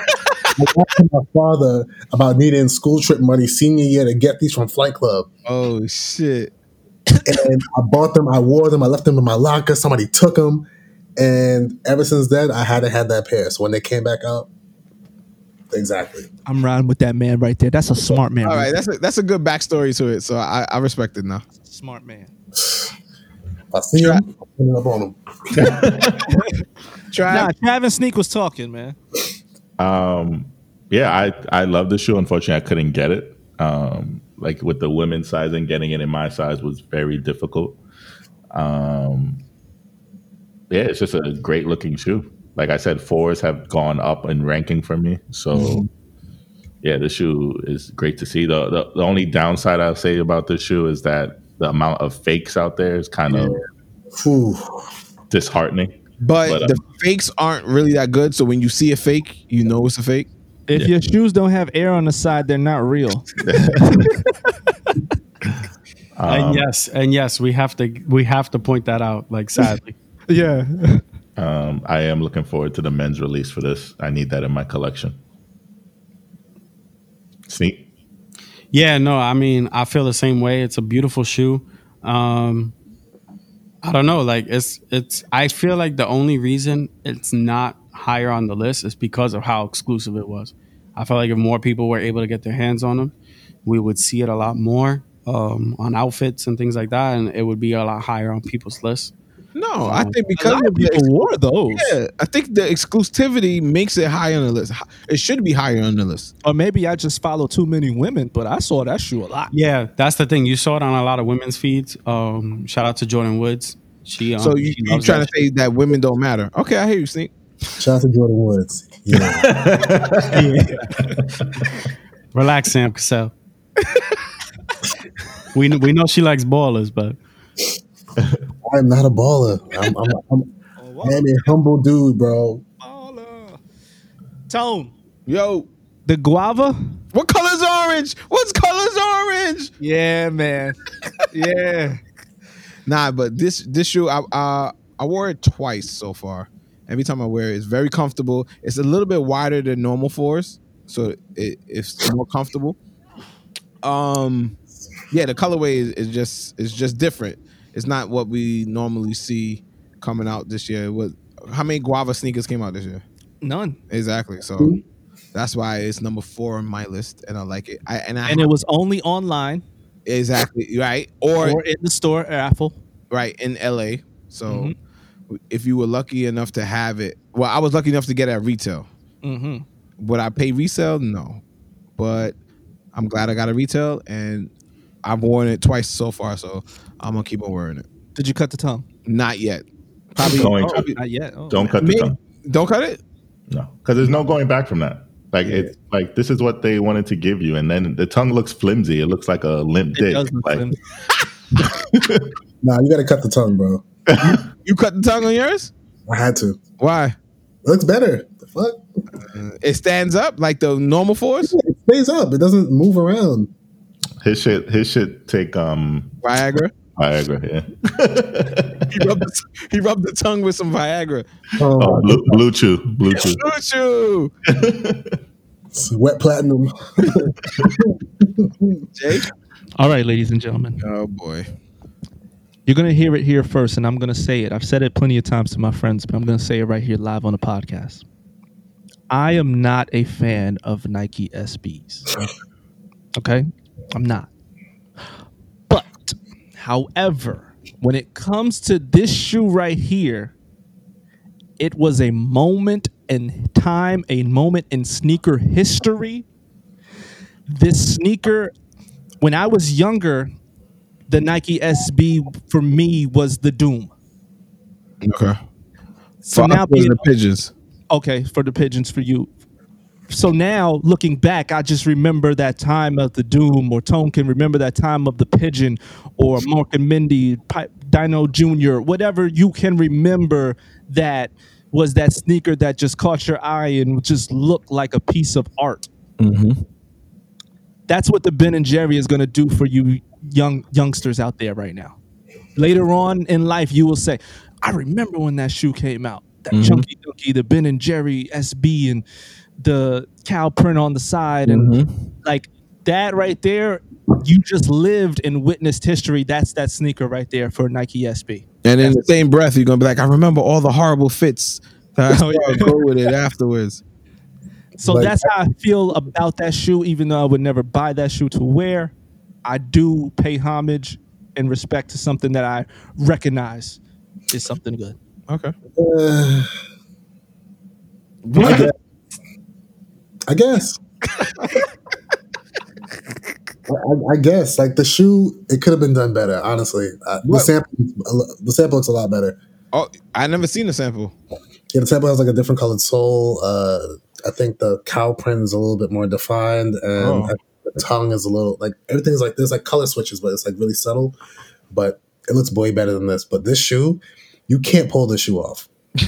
Speaker 6: I lied to my father about needing school trip money senior year to get these from Flight Club.
Speaker 4: Oh shit.
Speaker 6: and I bought them. I wore them. I left them in my locker. Somebody took them, and ever since then, I hadn't had that pair. So when they came back out, exactly.
Speaker 2: I'm riding with that man right there. That's a smart man.
Speaker 4: All right, that's a that's a good backstory to it. So I, I respect it now.
Speaker 2: smart man.
Speaker 6: I see them, I'm putting up on him.
Speaker 4: Try.
Speaker 2: Nah, Travis Sneak was talking, man.
Speaker 5: Um, yeah, I I love the shoe. Unfortunately, I couldn't get it. Um, like with the women's size and getting it in my size was very difficult. Um, yeah, it's just a great looking shoe. Like I said, fours have gone up in ranking for me. So yeah, the shoe is great to see. The, the the only downside I'll say about this shoe is that the amount of fakes out there is kind of
Speaker 6: Whew.
Speaker 5: disheartening.
Speaker 4: But,
Speaker 5: But, um,
Speaker 4: the fakes aren't really that good. So when you see a fake, you know it's a fake.
Speaker 2: If
Speaker 5: Yeah.
Speaker 2: your shoes don't have air on the side, they're not real. *laughs* *laughs*
Speaker 5: Um,
Speaker 3: and yes, and yes, we have to we have to point that out. Like sadly,
Speaker 2: yeah. *laughs*
Speaker 5: Um, I am looking forward to the men's release for this. I need that in my collection. Sneak.
Speaker 3: yeah, no, I mean, I feel the same way. It's a beautiful shoe. Um, I don't know, like it's it's. I feel like the only reason it's not higher on the list is because of how exclusive it was. I feel like if more people were able to get their hands on them, we would see it a lot more um, on outfits and things like that, and it would be a lot higher on people's lists.
Speaker 4: No, I think
Speaker 2: A
Speaker 4: because
Speaker 2: lot
Speaker 4: of
Speaker 2: of
Speaker 4: the
Speaker 2: people wore those.
Speaker 4: yeah, I think the exclusivity makes it high on the list. It should be higher on the list.
Speaker 2: Or maybe I just follow too many women, but I saw that shoe a lot.
Speaker 3: Yeah, that's the thing. You saw it on a lot of women's feeds. Um, shout out to Jordyn Woods. She um,
Speaker 4: So you,
Speaker 3: she
Speaker 4: you
Speaker 3: loves
Speaker 4: trying to say that women don't matter? Okay, I hear you, Sneak.
Speaker 6: Shout out to Jordyn Woods. Yeah.
Speaker 3: shit. *laughs* Relax, Sam Cassell. *laughs* we we know she likes ballers, but *laughs*
Speaker 6: I am not a baller. I'm, I'm, I'm, I am a humble dude, bro.
Speaker 2: Baller. Tone.
Speaker 4: Yo,
Speaker 2: The guava?
Speaker 4: what color's orange? What's color's orange?
Speaker 2: Yeah, man. yeah. *laughs*
Speaker 4: Nah, but this this shoe, I uh, I wore it twice so far. Every time I wear it, it's very comfortable. It's a little bit wider than normal fours, so it, it's more comfortable. Um, yeah, the colorway is, is just is just different. It's not what we normally see coming out this year. What? How many guava sneakers came out this year?
Speaker 2: None.
Speaker 4: Exactly. So that's why it's number four on my list, and I like it. I and I
Speaker 2: And it was only online
Speaker 4: exactly right or,
Speaker 2: or in the store at Apple.
Speaker 4: right in LA. So
Speaker 2: Mhm.
Speaker 4: if you were lucky enough to have it, well, I was lucky enough to get it at retail.
Speaker 2: Mm-hmm.
Speaker 4: Would I pay resale? No, but I'm glad I got a retail, and I've worn it twice so far. So I'm gonna keep on wearing it.
Speaker 2: Did you cut the tongue?
Speaker 4: Not yet. Probably.
Speaker 5: Going to.
Speaker 2: Not yet. Oh,
Speaker 5: Don't
Speaker 2: man.
Speaker 5: cut the
Speaker 4: maybe-
Speaker 5: tongue.
Speaker 4: Don't cut it.
Speaker 5: No, because there's no going back from that. Like it's like this is what they wanted to give you, and then the tongue looks flimsy. It looks like a limp
Speaker 2: It
Speaker 5: dick.
Speaker 2: does
Speaker 5: like. *laughs*
Speaker 6: Nah, you got to cut the tongue, bro.
Speaker 4: You cut the tongue on yours?
Speaker 6: I had to. It
Speaker 4: Why?
Speaker 6: looks better. The fuck?
Speaker 4: It stands up like the normal force.
Speaker 6: It stays up. It doesn't move around.
Speaker 5: his shit, his shit take um
Speaker 4: Viagra.
Speaker 5: Viagra. Yeah. *laughs*
Speaker 4: He rubbed, the, he rubbed the tongue with some Viagra.
Speaker 6: Oh,
Speaker 5: oh, blue, BlueChew, blue chew.
Speaker 4: Choo choo. *laughs* *laughs*
Speaker 6: it's wet platinum.
Speaker 4: Jay.
Speaker 2: All right, ladies and gentlemen.
Speaker 4: Oh boy.
Speaker 2: You're gonna hear it here first, and I'm gonna say it. I've said it plenty of times to my friends, but I'm gonna say it right here live on the podcast. I am not a fan of Nike SBs. Okay? I'm not. However, when it comes to this shoe right here, it was a moment in time, a moment in sneaker history. This sneaker, when I was younger, the Nike SB for me was the doom.
Speaker 4: Okay.
Speaker 2: So
Speaker 4: For uh,
Speaker 2: now
Speaker 4: us, those
Speaker 2: being
Speaker 4: are pigeons.
Speaker 2: okay for the pigeons for you. so now looking back, I just remember that time of the Doom, or Tone can remember that time of the Pigeon, or Mark and Mindy, Dino Jr., whatever you can remember that was that sneaker that just caught your eye and just looked like a piece of art. Mm-hmm. That's what the Ben and Jerry is going to do for you young youngsters out there right now. Later on in life, you will say, "I remember when that shoe came out, that mm-hmm. Chunky Dunky, the Ben and Jerry SB, and the cow print on the side, and mm-hmm. like that right there." You just lived and witnessed history. That's that sneaker right there for Nike SB.
Speaker 4: And in the same breath, you're gonna be like, I remember all the horrible fits. That's why I *laughs* go with it afterwards. *laughs*
Speaker 2: So
Speaker 6: Like-
Speaker 2: that's how I feel about that shoe, even though I would never buy that shoe to wear. I do pay homage and respect to something that I recognize is something good.
Speaker 4: Okay.
Speaker 6: Uh, I guess. I guess. *laughs* I, I- guess like the shoe, it could have been done better. Honestly, uh, the sample, the sample looks a lot better.
Speaker 4: Oh, I never seen the sample.
Speaker 6: Yeah, the sample has like a different colored sole. Uh, I think the cow print is a little bit more defined, and
Speaker 4: Oh.
Speaker 6: The tongue is a little like everything's like there's like color switches, but it's like really subtle. But it looks way better than this. But this shoe, you can't pull this shoe off. *laughs*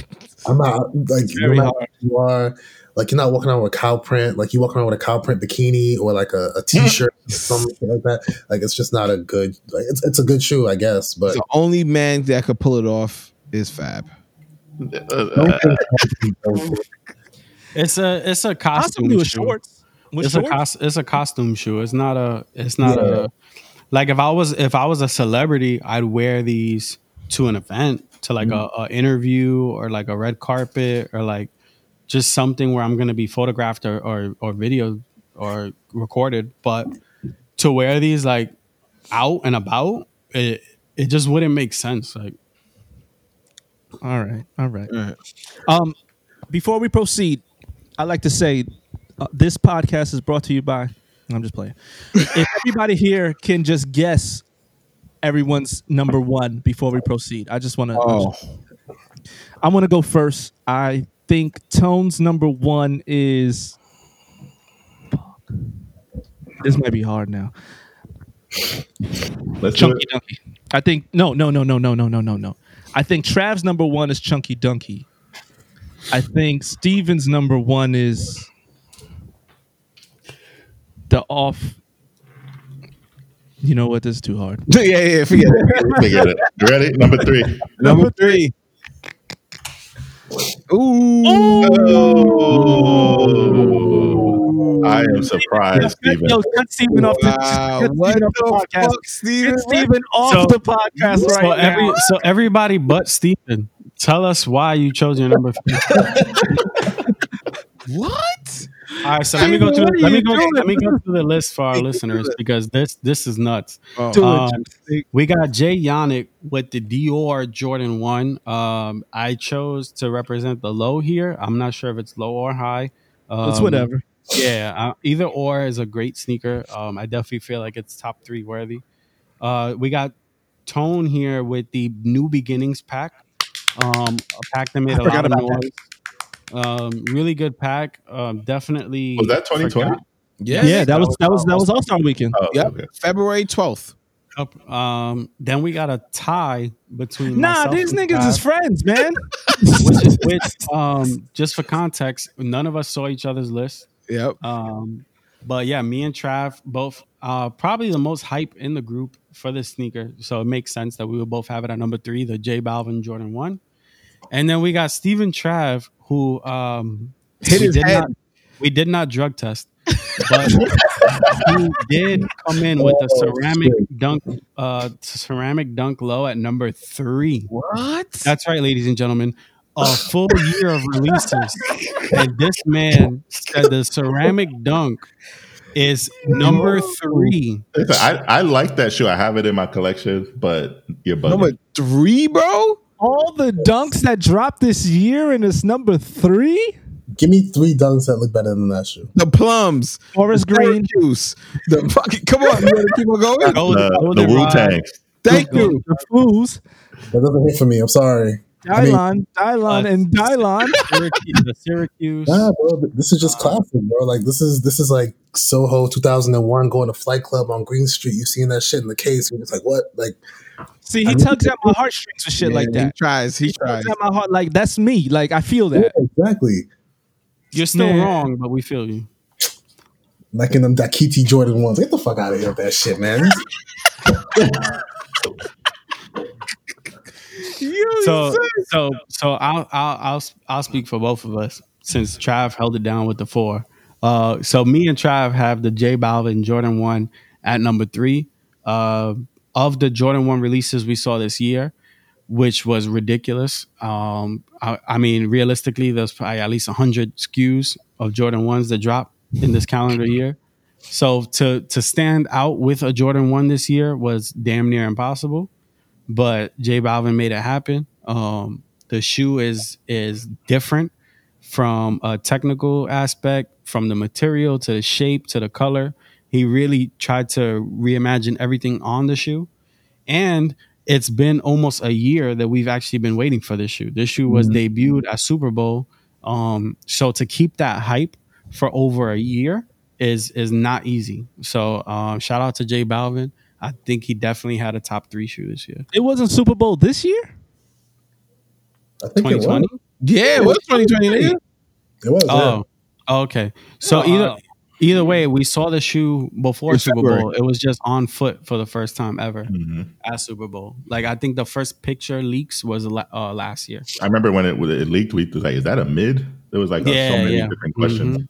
Speaker 6: I'm not like no
Speaker 2: very
Speaker 6: matter you are. Like you're not walking around with a cow print. Like you walking around with a cow print bikini or like a, a mm. t-shirt, or something like that. Like it's just not a good. Like it's it's a good shoe, I guess, but
Speaker 4: The only man that could pull it off is Fab.
Speaker 6: Uh, uh, *laughs*
Speaker 3: it's a it's a costume shoe.
Speaker 2: shorts. With
Speaker 3: it's
Speaker 2: shorts?
Speaker 3: a cos- it's a costume shoe. It's not a it's not
Speaker 6: Yeah.
Speaker 3: a like if I was if I was a celebrity, I'd wear these to an event, to like mm-hmm. a, a interview or like a red carpet or like just something where I'm gonna be photographed or or, or video or recorded. But to wear these like out and about, it it just wouldn't make sense. Like
Speaker 2: All right, all right.
Speaker 4: All right.
Speaker 2: Um, before we proceed, I'd like to say uh, this podcast is brought to you by. I'm just playing. *laughs* if everybody here can just guess everyone's number one before we proceed, I just want to.
Speaker 4: Oh,
Speaker 2: I want to go first. I think Tone's number one is. Fuck. This might be hard now.
Speaker 5: Let's
Speaker 2: Chunky. Dunky. I think no, no, no, no, no, no, no, no, no. I think Trav's number one is Chunky Dunky. I think Steven's number one is the off. You know what? This is too hard. *laughs*
Speaker 4: yeah, yeah. Yeah. Forget it.
Speaker 5: Forget it. Ready? Number three.
Speaker 4: Number three. Ooh.
Speaker 5: Oh, I am surprised, Steven.
Speaker 2: Yo, cut Steven off the,
Speaker 4: Wow.
Speaker 2: cut
Speaker 4: What
Speaker 2: Steven off the
Speaker 4: the
Speaker 2: podcast.
Speaker 4: fuck, Steven?
Speaker 2: Get Steven off
Speaker 3: So-
Speaker 2: the podcast right
Speaker 3: so
Speaker 2: now.
Speaker 3: every so everybody but Stephen, tell us why you chose your number. *laughs*
Speaker 4: What?
Speaker 3: All right, so let me go through. Let me go. Let me go through the list for our listeners because this this is nuts.
Speaker 4: Oh,
Speaker 3: Um, we got Jay Yannick with the Dior Jordan One. Um, I chose to represent the low here. I'm not sure if it's low or high. Um,
Speaker 2: it's whatever.
Speaker 3: Yeah, uh, either or is a great sneaker. Um, I definitely feel like it's top three worthy. Uh, we got Tone here with the New Beginnings pack. Um, a pack that made
Speaker 2: I
Speaker 3: a lot of noise. Um, really good pack. Um, definitely.
Speaker 5: Was that 2020?
Speaker 4: yeah.
Speaker 2: Yeah, that was that was that was All Star Weekend.
Speaker 5: Oh,
Speaker 4: Yep.
Speaker 5: okay.
Speaker 4: February 12th.
Speaker 3: Up. Um, then we got a tie between
Speaker 2: Nah, these
Speaker 3: and
Speaker 2: niggas
Speaker 3: Trav,
Speaker 2: is friends, man. *laughs*
Speaker 3: which is which. Um, just for context, none of us saw each other's list.
Speaker 4: Yep.
Speaker 3: Um, but yeah, me and Trav both uh, probably the most hype in the group for this sneaker. So it makes sense that we would both have it at number three, the J Balvin Jordan One. And then we got Stephen Trav, who um,
Speaker 4: Hit
Speaker 3: we
Speaker 4: his
Speaker 3: did
Speaker 4: head.
Speaker 3: Not, we did not drug test, but he did come in with a ceramic dunk, uh, ceramic dunk low at number three.
Speaker 4: What?
Speaker 3: That's right, ladies and gentlemen. A full year of releases. And this man said the ceramic dunk is number three.
Speaker 5: Listen, I, I like that shoe. I have it in my collection, but you're bugging.
Speaker 4: Number three, bro?
Speaker 2: All the dunks that dropped this year and it's number three.
Speaker 6: Give me three dunks that look better than that shoe.
Speaker 4: The plums.
Speaker 2: Forest Green.
Speaker 4: Juice. The fucking, come on, you want to keep on going?
Speaker 3: Gold-
Speaker 5: the, the
Speaker 3: Golden
Speaker 5: Wu Tang.
Speaker 4: Thank you.
Speaker 2: The fools.
Speaker 6: That doesn't hit for me. I'm sorry. I mean-
Speaker 2: Dylon, Dylon,
Speaker 3: Uh,
Speaker 2: and Dylon. *laughs*
Speaker 3: Syracuse, the Syracuse.
Speaker 6: Nah, bro, this is just classic, bro. Like this is this is like Soho 2001 going to Flight Club on Green Street. You seen that shit in the case? You're just like, what? Like,
Speaker 2: See,
Speaker 6: I
Speaker 2: he
Speaker 6: mean-
Speaker 2: tugs at my heartstrings with shit
Speaker 4: Yeah,
Speaker 2: like that.
Speaker 4: He tries. He
Speaker 2: He
Speaker 4: tries.
Speaker 2: tugs at my heart. Like that's me. Like I feel
Speaker 6: yeah,
Speaker 2: that.
Speaker 6: exactly.
Speaker 3: You're still
Speaker 2: Man.
Speaker 3: wrong, but we feel you.
Speaker 6: Like in them Dakiti Jordan ones. Get the fuck out of here with that shit, man. *laughs*
Speaker 3: So, so, so I'll, I'll, I'll, I'll speak for both of us since Trav held it down with the four. Uh, so me and Trav have the J Balvin Jordan one at number three. Uh, of the Jordan one releases we saw this year, which was ridiculous. Um, I, I mean, realistically, there's probably at least hundred SKUs of Jordan ones that drop in this calendar year. So to to stand out with a Jordan one this year was damn near impossible but J Balvin made it happen. Um, the shoe is is different from a technical aspect, from the material to the shape to the color. He really tried to reimagine everything on the shoe, and it's been almost a year that we've actually been waiting for this shoe. This shoe was debuted at Super Bowl, um, so to keep that hype for over a year is is not easy. So um, shout out to J Balvin. I think he definitely had a top three shoe this year.
Speaker 2: It wasn't Super Bowl this year.
Speaker 6: I think it was.
Speaker 3: 2020.
Speaker 4: Yeah, it was 2020.
Speaker 6: It was. yeah.
Speaker 3: Oh, okay. So
Speaker 2: Oh.
Speaker 3: either either way, we saw the shoe before
Speaker 4: In
Speaker 3: Super
Speaker 4: February.
Speaker 3: Bowl. It was just on foot for the first time ever
Speaker 5: Mhm.
Speaker 3: at Super Bowl. Like I think the first picture leaks was uh, last year.
Speaker 5: I remember when it, when it leaked, we was like, "Is that a mid?" There was like
Speaker 3: Yeah,
Speaker 5: so many
Speaker 3: yeah.
Speaker 5: different questions.
Speaker 3: Mhm.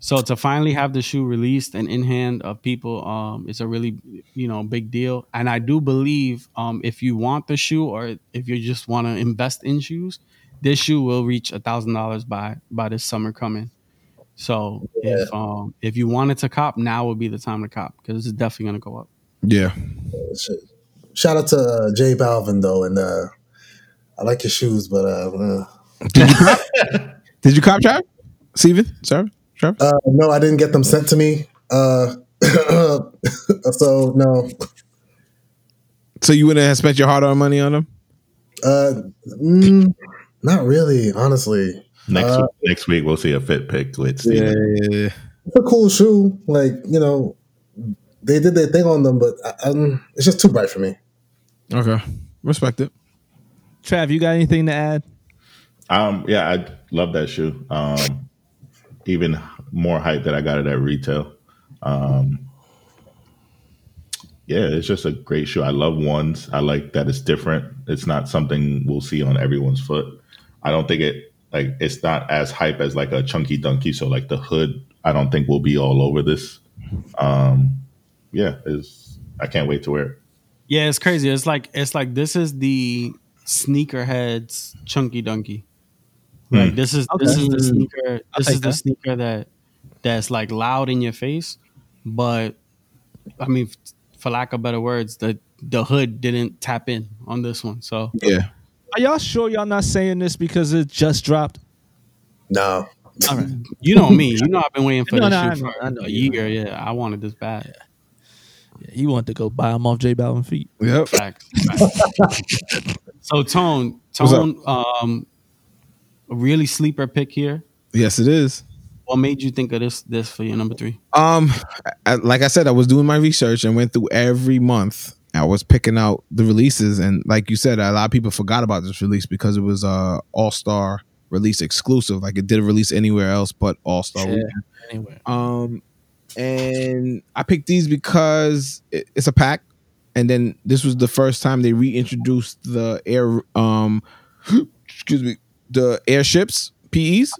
Speaker 3: So to finally have the shoe released and in hand of people, um, it's a really you know big deal. And I do believe um, if you want the shoe or if you just want to invest in shoes, this shoe will reach a thousand dollars by by this summer coming. So if um, if you wanted to cop, now would be the time to cop because it's definitely gonna go up.
Speaker 4: Yeah.
Speaker 6: Shout out to uh, J Balvin though, and uh, I like your shoes, but uh, uh,
Speaker 4: Did you cop? *laughs* Did you cop, Trav? Steven? Sorry? Trav?
Speaker 6: uh, no, I didn't get them sent to me. Uh, *coughs* so no,
Speaker 4: So you wouldn't have spent your hard earned money on them?
Speaker 6: uh, mm, not really, honestly.
Speaker 5: Next
Speaker 6: Uh,
Speaker 5: next week we'll see a fit pick with Steven.
Speaker 4: yeah.
Speaker 6: It's a cool shoe, like you know, they did their thing on them, but I, um, it's just too bright for me.
Speaker 4: Okay. Respect it.
Speaker 2: Trav, you got anything to add?
Speaker 5: Um, yeah, I love that shoe. Um, even more hype that I got it at retail. Um, yeah, it's just a great shoe. I love ones. I like that it's different. It's not something we'll see on everyone's foot. I don't think it like it's not as hype as like a chunky dunky. So like the hood, I don't think will be all over this. Um, yeah, is I can't wait to wear it.
Speaker 3: Yeah, it's crazy. It's like it's like this is the sneakerheads chunky dunky. Like
Speaker 5: Hmm.
Speaker 3: this is this is the sneaker. This is the
Speaker 2: that.
Speaker 3: sneaker that that's like loud in your face, but I mean, f- for lack of better words, the the hood didn't tap in on this one. So
Speaker 4: Yeah.
Speaker 2: Are y'all sure y'all not saying this because it just dropped?
Speaker 6: No,
Speaker 3: all right, you know me. You know I've been waiting for
Speaker 2: No,
Speaker 3: this
Speaker 2: no, I know-
Speaker 3: for
Speaker 2: I know
Speaker 3: a
Speaker 2: you
Speaker 3: year. Yeah, I wanted this bad.
Speaker 2: Yeah, he wanted to go buy them off J Balvin feet.
Speaker 4: Yep.
Speaker 3: Facts. Facts. so tone tone um a really sleeper pick here.
Speaker 4: Yes, it is.
Speaker 3: What made you think of this this for your number three?
Speaker 4: Um, I, like I said, I was doing my research and went through every month. I was picking out the releases, and like you said, a lot of people forgot about this release because it was a All Star release exclusive. Like it didn't release anywhere else but All Star.
Speaker 2: Yeah. Anyway,
Speaker 4: Um, and I picked these because it, it's a pack, and then this was the first time they reintroduced the air. Um, *gasps* excuse me, the airships PEs.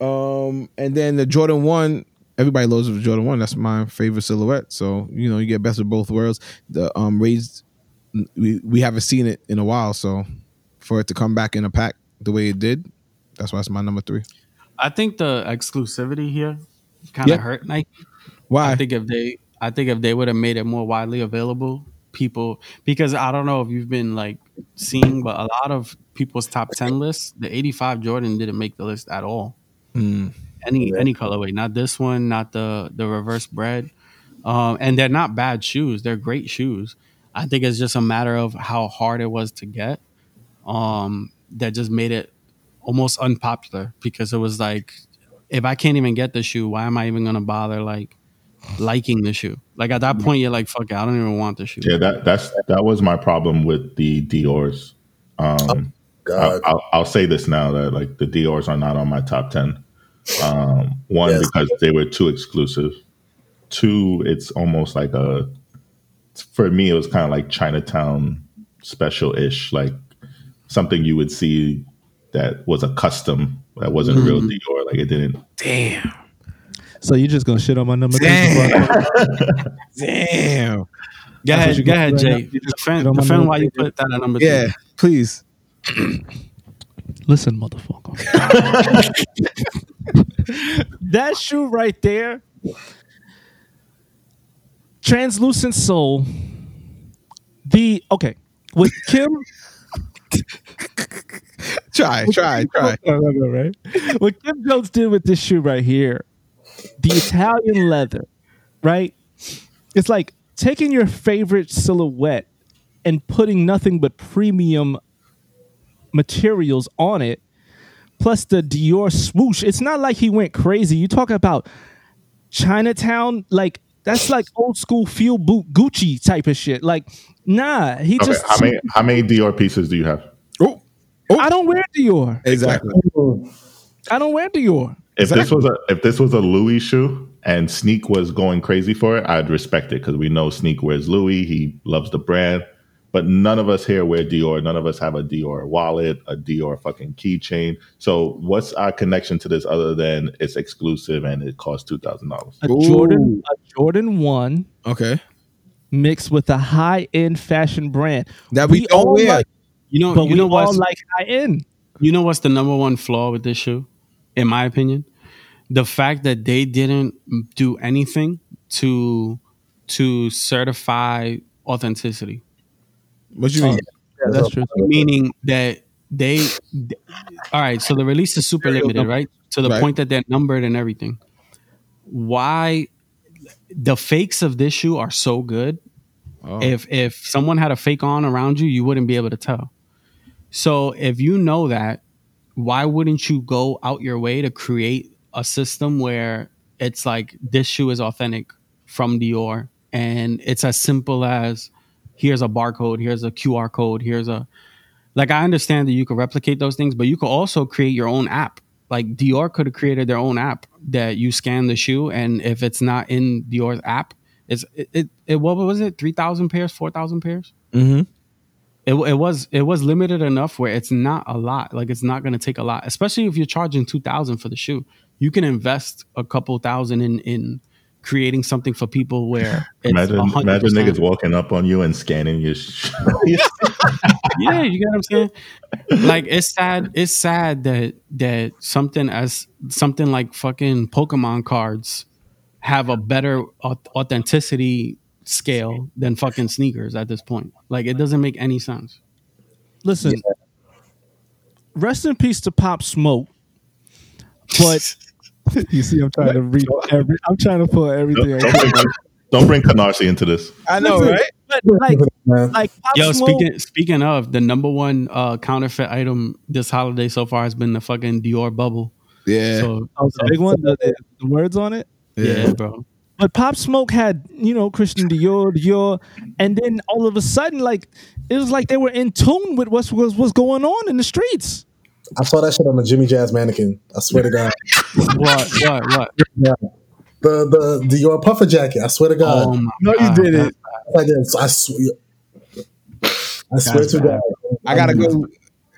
Speaker 4: Um, and then the Jordan One. Everybody loves the Jordan One. That's my favorite silhouette. So you know you get best of both worlds. The um raised, we we haven't seen it in a while. So for it to come back in a pack the way it did, that's why it's my number three.
Speaker 3: I think the exclusivity here kind of
Speaker 4: Yeah.
Speaker 3: hurt Nike.
Speaker 4: Why?
Speaker 3: I think if they I think if they would have made it more widely available, people because I don't know if you've been like seeing, but a lot of people's top ten lists, the eighty five Jordan didn't make the list at all.
Speaker 4: Mm.
Speaker 3: Any
Speaker 6: Yeah.
Speaker 3: any colorway, not this one, not the the reverse bread. Um, and they're not bad shoes. They're great shoes. I think it's just a matter of how hard it was to get. um, that just made it almost unpopular because it was like, if I can't even get the shoe, why am I even gonna bother like liking the shoe? Like at that point, you're like, fuck it, I don't even want the shoe.
Speaker 5: Yeah, that that's that was my problem with the Dior's. Um,
Speaker 6: God.
Speaker 5: I'll, I'll, I'll say this now that like the Dior's are not on my top ten. Um, one
Speaker 6: Yes.
Speaker 5: because they were too exclusive. Two, it's almost like a for me it was kind of like Chinatown special ish, like something you would see that was a custom that wasn't real Dior. Like it didn't.
Speaker 4: Damn.
Speaker 2: So you just gonna shit on my number three?
Speaker 4: Damn. *laughs* Damn.
Speaker 3: Go ahead,
Speaker 2: you
Speaker 3: go ahead,
Speaker 2: right
Speaker 3: Jay.
Speaker 2: now. You just
Speaker 3: Defend,
Speaker 2: put on my
Speaker 3: defend why you put that at number
Speaker 4: Yeah,
Speaker 3: three.
Speaker 4: please. *clears throat*
Speaker 2: Listen, motherfucker. *laughs* *laughs* that shoe right there, translucent sole. The okay with Kim. *laughs*
Speaker 4: Try, try, try. *laughs*
Speaker 2: Right? What Kim Jones did with this shoe right here, the Italian leather, right? It's like taking your favorite silhouette and putting nothing but premium materials on it, plus the Dior swoosh. It's not like he went crazy. You talk about Chinatown, like that's like old school feel boot Gucci type of shit. Like, nah, he
Speaker 5: Okay,
Speaker 2: just.
Speaker 5: how many how many Dior pieces do you have?
Speaker 4: Oh,
Speaker 2: I don't wear Dior.
Speaker 4: exactly.
Speaker 2: I don't wear Dior.
Speaker 5: If this was a if this was a Louis shoe and Sneak was going crazy for it, I'd respect it because we know Sneak wears Louis. He loves the brand, but none of us here wear Dior. None of us have a Dior wallet, a Dior fucking keychain. So what's our connection to this other than it's exclusive and it costs two thousand dollars?
Speaker 2: A
Speaker 4: Ooh.
Speaker 2: Jordan, a Jordan one
Speaker 4: Okay.
Speaker 2: mixed with a high end fashion brand.
Speaker 4: That we, don't wear.
Speaker 2: like,
Speaker 3: You know,
Speaker 2: but
Speaker 3: you
Speaker 2: we
Speaker 3: know
Speaker 2: all
Speaker 3: what's
Speaker 2: like high end.
Speaker 3: you know what's the number one flaw with this shoe, in my opinion, the fact that they didn't do anything to to certify authenticity.
Speaker 4: What you oh, mean?
Speaker 2: Yeah, that's true.
Speaker 3: meaning that they all right so the release is super limited right to the
Speaker 4: Right.
Speaker 3: point that they're numbered and everything why the fakes of this shoe are so good
Speaker 4: Oh.
Speaker 3: if if someone had a fake on around you you wouldn't be able to tell so if you know that why wouldn't you go out your way to create a system where it's like this shoe is authentic from Dior and it's as simple as here's a barcode, here's a QR code, here's a like I understand that you could replicate those things, but you could also create your own app. Like Dior could have created their own app that you scan the shoe, and if it's not in Dior's app, it's it, it, it what was it? Three thousand pairs, four thousand pairs?
Speaker 4: Mm-hmm.
Speaker 3: it, it was it was limited enough where it's not a lot like it's not going to take a lot especially if you're charging 2000 for the shoe you can invest a couple thousand in in creating something for people where it's
Speaker 5: Imagine
Speaker 3: 100%.
Speaker 5: imagine niggas walking up on you and scanning your. Sh- *laughs* *laughs*
Speaker 3: yeah you get what i'm saying like it's sad it's sad that that something as something like fucking pokemon cards have a better authenticity scale than fucking sneakers at this point like it doesn't make any sense
Speaker 2: Listen, rest in peace to Pop Smoke. But *laughs* *laughs* you see, I'm trying to read every. I'm trying to pull everything.
Speaker 5: don't, bring, *laughs* don't bring Canarsie into this.
Speaker 4: I know,
Speaker 2: Listen,
Speaker 4: right?
Speaker 2: But like, like Pop
Speaker 3: Yo,
Speaker 2: Smoke.
Speaker 3: speaking speaking of the number one uh, counterfeit item this holiday so far has been the fucking Dior bubble.
Speaker 4: Yeah.
Speaker 3: So
Speaker 2: Oh, the big one, the, the, the words on it.
Speaker 3: yeah, bro.
Speaker 2: But Pop Smoke had, you know, Christian Dior, Dior, and then all of a sudden, like it was like they were in tune with what's was what's going on in the streets.
Speaker 6: I saw that shit on the Jimmy Jazz mannequin. I swear to God.
Speaker 3: What what what?
Speaker 6: The the Dior puffer jacket. I swear to God.
Speaker 3: Oh
Speaker 4: no, you
Speaker 3: God.
Speaker 4: did it.
Speaker 6: I did. I swear. I swear
Speaker 3: That's
Speaker 6: to
Speaker 3: bad.
Speaker 6: God.
Speaker 4: I gotta go.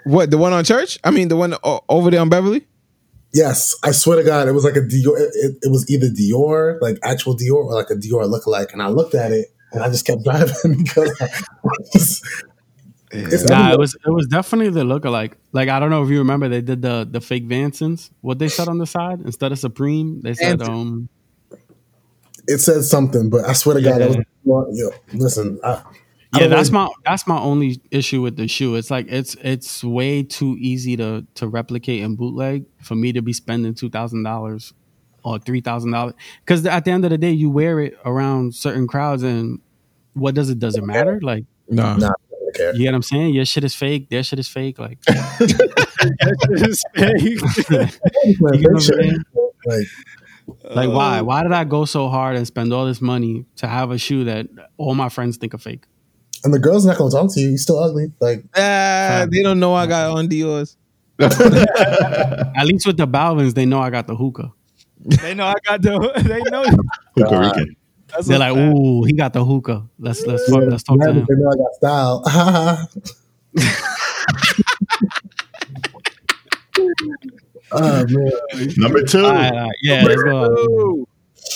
Speaker 4: What the one on church? I mean, the one o- over there on Beverly.
Speaker 6: Yes, I swear to God, it was like a Dior. It, it, it was either Dior, like actual Dior, or like a Dior lookalike. And I looked at it, and I just kept *laughs* driving because I just, it's
Speaker 3: Nah, it was it was definitely the lookalike. Like I don't know if you remember they did the the fake Vansons. What they said on the side instead of Supreme, they said
Speaker 4: Vanson.
Speaker 3: um
Speaker 6: it said something, but I swear to God,
Speaker 3: Yeah.
Speaker 6: that was yo. Listen, I, I
Speaker 3: yeah, that's
Speaker 6: really-
Speaker 3: my that's my only issue with the shoe. It's like it's it's way too easy to to replicate and bootleg for me to be spending two thousand dollars or three thousand dollars. Because at the end of the day, you wear it around certain crowds, and what does it does it matter? Like
Speaker 4: No.
Speaker 6: Nah, it care.
Speaker 3: You get what I'm saying? Your shit is fake. Their shit is fake. Like, *laughs* *laughs*
Speaker 6: Man, fake *laughs*
Speaker 3: what I'm
Speaker 6: shit.
Speaker 3: saying?
Speaker 6: Like,
Speaker 3: like why? Why did I go so hard and spend all this money to have a shoe that all my friends think are fake?
Speaker 6: and the girl's not gonna talk to you. You're still ugly. Like,
Speaker 4: Ah, they don't know I got on Dior's.
Speaker 3: At least with the Balvins, they know I got the hookah.
Speaker 2: They know I got the. They know.
Speaker 5: Puerto Rican.
Speaker 2: That's
Speaker 3: They're like,
Speaker 2: fact.
Speaker 3: ooh, he got the hookah. Let's let's talk, let's talk to
Speaker 6: man,
Speaker 3: him.
Speaker 6: they know I got style. *laughs* oh man,
Speaker 5: Number two.
Speaker 3: All right, all right. Yeah, let's go.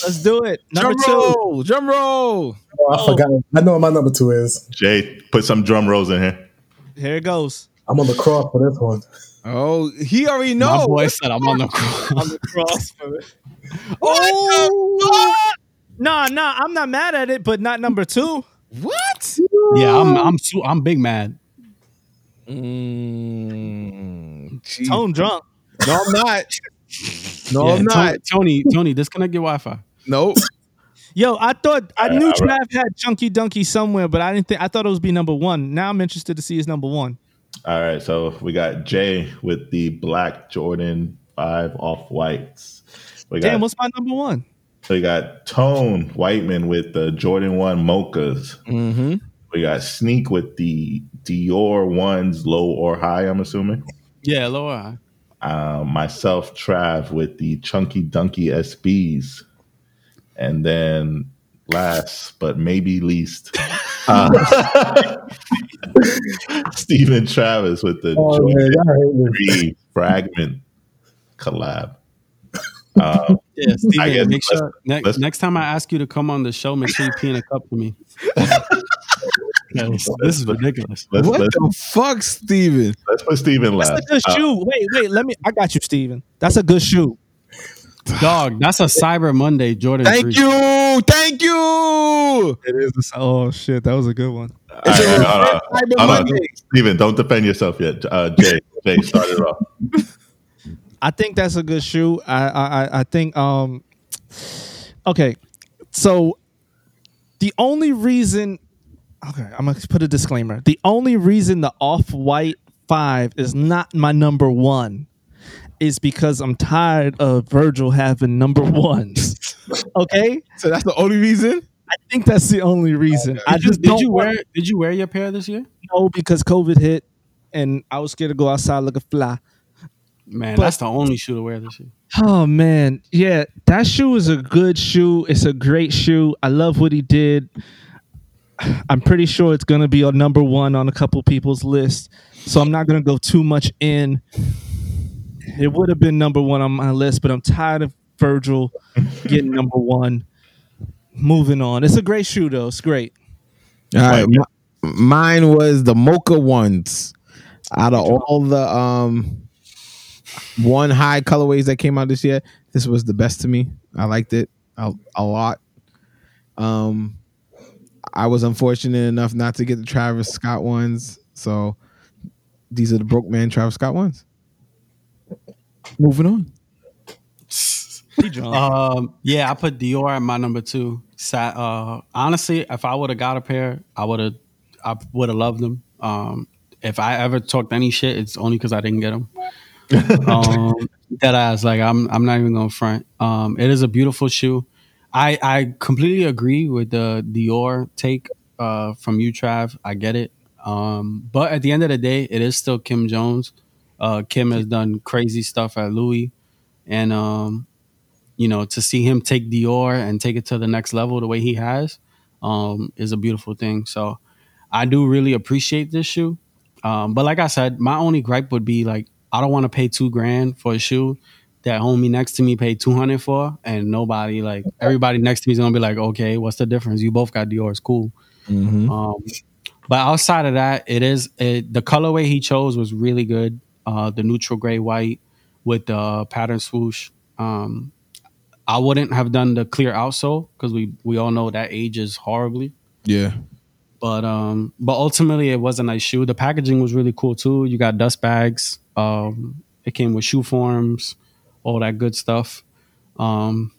Speaker 2: Let's do it. Number
Speaker 4: Drum
Speaker 2: two.
Speaker 4: roll, drum roll.
Speaker 6: oh, I oh. forgot. I know what my number two is.
Speaker 5: Jay, put some drum rolls in here.
Speaker 2: Here it goes.
Speaker 6: I'm on the cross for this one.
Speaker 4: Oh, he already knows.
Speaker 3: My
Speaker 4: know.
Speaker 3: boy said I'm on the cross. *laughs*
Speaker 2: On the cross for it.
Speaker 4: What
Speaker 2: Oh. Nah, nah. I'm not mad at it, but not number two.
Speaker 4: What?
Speaker 3: Yeah, I'm I'm su- I'm big mad.
Speaker 4: Mm, gee.
Speaker 2: Tone drunk.
Speaker 4: No, I'm not. No,
Speaker 3: Yeah,
Speaker 4: I'm
Speaker 3: Tony,
Speaker 4: not.
Speaker 3: Tony, Tony, disconnect your Wi-Fi.
Speaker 4: Nope.
Speaker 2: Yo, I thought I
Speaker 5: All right,
Speaker 2: knew
Speaker 5: all
Speaker 2: Trav
Speaker 5: right.
Speaker 2: had Chunky Dunky somewhere, but I didn't think I thought it was be number one. Now I'm interested to see his number one.
Speaker 5: All right, so we got Jay with the black Jordan five off whites. We got
Speaker 2: Damn, what's my number one?
Speaker 5: We got Tone Whiteman with the Jordan one mochas.
Speaker 4: Mm-hmm.
Speaker 5: We got Sneak with the Dior ones low or high. I'm assuming.
Speaker 3: Yeah, lower.
Speaker 5: Uh, myself, Trav with the Chunky Dunky SBs, and then last but maybe least, *laughs* uh, *laughs* Stephen Travis with the
Speaker 6: Oh
Speaker 5: Jordan
Speaker 6: man, y'all hate me.
Speaker 5: three fragment collab. Um,
Speaker 3: Yeah, Steven, make sure next,
Speaker 5: let's-
Speaker 3: next time I ask you to come on the show, make sure you pee in a cup for me. 'Cause *laughs* this is ridiculous.
Speaker 5: let's,
Speaker 4: What
Speaker 5: let's,
Speaker 4: the fuck, Steven?
Speaker 5: let's put Stephen last.
Speaker 2: That's a good
Speaker 5: Uh,
Speaker 2: shoe. Wait, wait. Let me. I got you, Steven. That's a good shoe.
Speaker 3: Dog, that's a Cyber Monday Jordan.
Speaker 4: Thank
Speaker 3: 3.
Speaker 4: you. Thank you.
Speaker 2: It is. Oh shit, that was a good one.
Speaker 5: all right, all right, hold on.
Speaker 4: Cyber
Speaker 5: Hold on.
Speaker 4: Monday.
Speaker 5: Stephen, don't defend yourself yet. Uh, Jay, Jay, start it off. *laughs*
Speaker 2: I think that's a good shoe. I I I- I think um okay. So the only reason okay, I'm gonna put a disclaimer. The only reason the off-white five is not my number one is because I'm tired of Virgil having number ones. *laughs* okay?
Speaker 4: So that's the only reason.
Speaker 2: I think that's the only reason. I
Speaker 3: Did you,
Speaker 2: just
Speaker 3: did you
Speaker 2: want
Speaker 3: wear did you wear your pair this year?
Speaker 2: No, because COVID hit and I was scared to go outside looking fly.
Speaker 3: Man,
Speaker 2: But-
Speaker 3: that's the only shoe to wear this year.
Speaker 2: Oh man, yeah, that shoe is a good shoe. It's a great shoe. I love what he did. I'm pretty sure it's gonna be a number one on a couple people's list, so I'm not gonna go too much in. It would have been number one on my list, but I'm tired of Virgil getting *laughs* number one. Moving on. It's a great shoe though. It's great.
Speaker 4: All right. mi- mine was the mocha ones. Out of all the um one high colorways that came out this year, this was the best to me. I liked it a, a lot. Um I was unfortunate enough not to get the Travis Scott ones, so these are the broke man Travis Scott ones. Moving on. *laughs*
Speaker 3: Um, yeah, I put Dior at my number two. Sa- uh, honestly, if I would have got a pair, I would have, I would have loved them. Um, if I ever talked any shit, it's only because I didn't get them. *laughs* um, *laughs* that ass, like I'm, I'm not even gonna front. Um, it is a beautiful shoe. I, I completely agree with the Dior take uh, from you, Trav. I get it. Um, but at the end of the day, it is still Kim Jones. Uh, Kim has done crazy stuff at Louis, and um, you know, to see him take Dior and take it to the next level the way he has um, is a beautiful thing. So I do really appreciate this shoe. Um, but like I said, my only gripe would be like, I don't want to pay two grand for a shoe that homie next to me paid 200 for and nobody like everybody next to me is going to be like, okay, what's the difference? You both got Dior. It's cool. Um, but outside of that, it is it, the colorway he chose was really good. Uh, the neutral gray white with the pattern swoosh. Um, I wouldn't have done the clear outsole because we we all know that ages horribly.
Speaker 4: Yeah.
Speaker 3: But um, but ultimately it was a nice shoe. The packaging was really cool too. You got dust bags. Um, it came with shoe forms, all that good stuff. Um,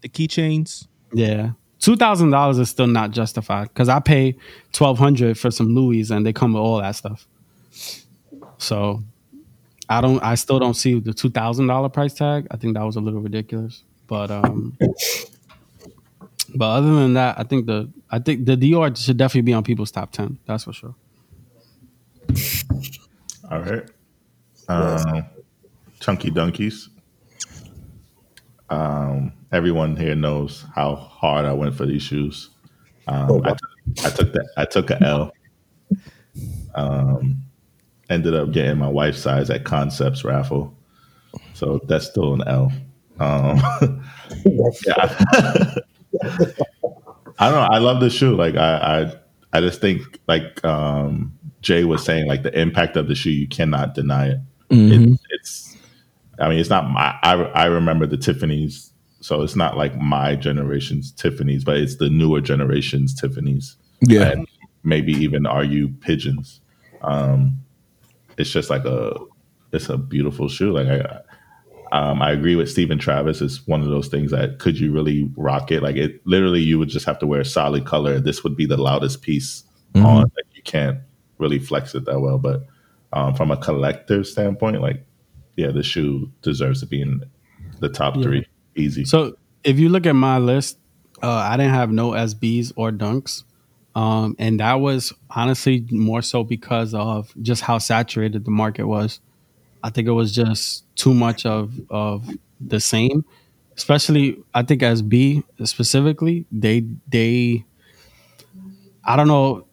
Speaker 2: the keychains.
Speaker 3: yeah. two thousand dollars is still not justified because I pay twelve hundred for some Louis and they come with all that stuff. So I don't. I still don't see the two thousand dollar price tag. I think that was a little ridiculous. But um, but other than that, I think the I think the Dior should definitely be on people's top ten. That's for sure.
Speaker 5: All right. Um, Chunky Dunkys. Um, everyone here knows how hard I went for these shoes. Um,
Speaker 6: Oh,
Speaker 5: I, took, I took that. I took a L. Um, ended up getting my wife's size at Concepts raffle, so that's still an L. Um, *laughs* yeah, I don't know. I love the shoe. Like I, I, I just think like um, Jay was saying, like the impact of the shoe, you cannot deny it. It- it's, I mean, it's not my. I I remember the Tiffany's, so it's not like my generation's Tiffany's, but it's the newer generation's Tiffany's,
Speaker 4: Yeah.
Speaker 5: and maybe even argue pigeons. Um, it's just like a, it's a beautiful shoe. Like I, um, I agree with Stephen Travis. It's one of those things that could you really rock it? Like it literally, you would just have to wear a solid color. This would be the loudest piece on. Like you can't really flex it that well. But um, from a collector standpoint, like yeah, the shoe deserves to be in the top three. Easy.
Speaker 3: So if you look at my list, uh, I didn't have no SBs or dunks. Um, and that was honestly more so because of just how saturated the market was. I think it was just too much of of the same. Especially, I think SB specifically, they they, I don't know,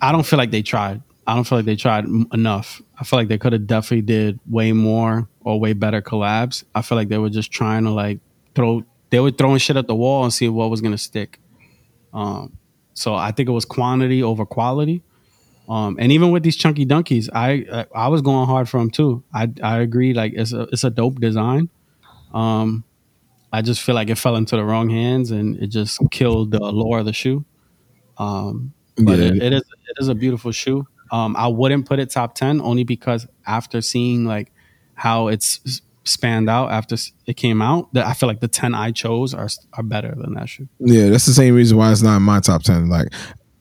Speaker 3: I don't feel like they tried. I don't feel like they tried enough. I feel like they could have definitely did way more or way better collabs. I feel like they were just trying to like throw. They were throwing shit at the wall and see what was gonna stick. Um, so I think it was quantity over quality. Um, and even with these chunky dunkys, I I I was going hard for them too. I I agree. Like it's a it's a dope design. Um, I just feel like it fell into the wrong hands and it just killed the allure of the shoe. Um, but
Speaker 4: Yeah.
Speaker 3: it, it is it is a beautiful shoe. Um, I wouldn't put it top ten only because after seeing like how it's spanned out after it came out, that I feel like the ten I chose are are better than that shoe.
Speaker 4: Yeah, that's the same reason why it's not in my top ten. Like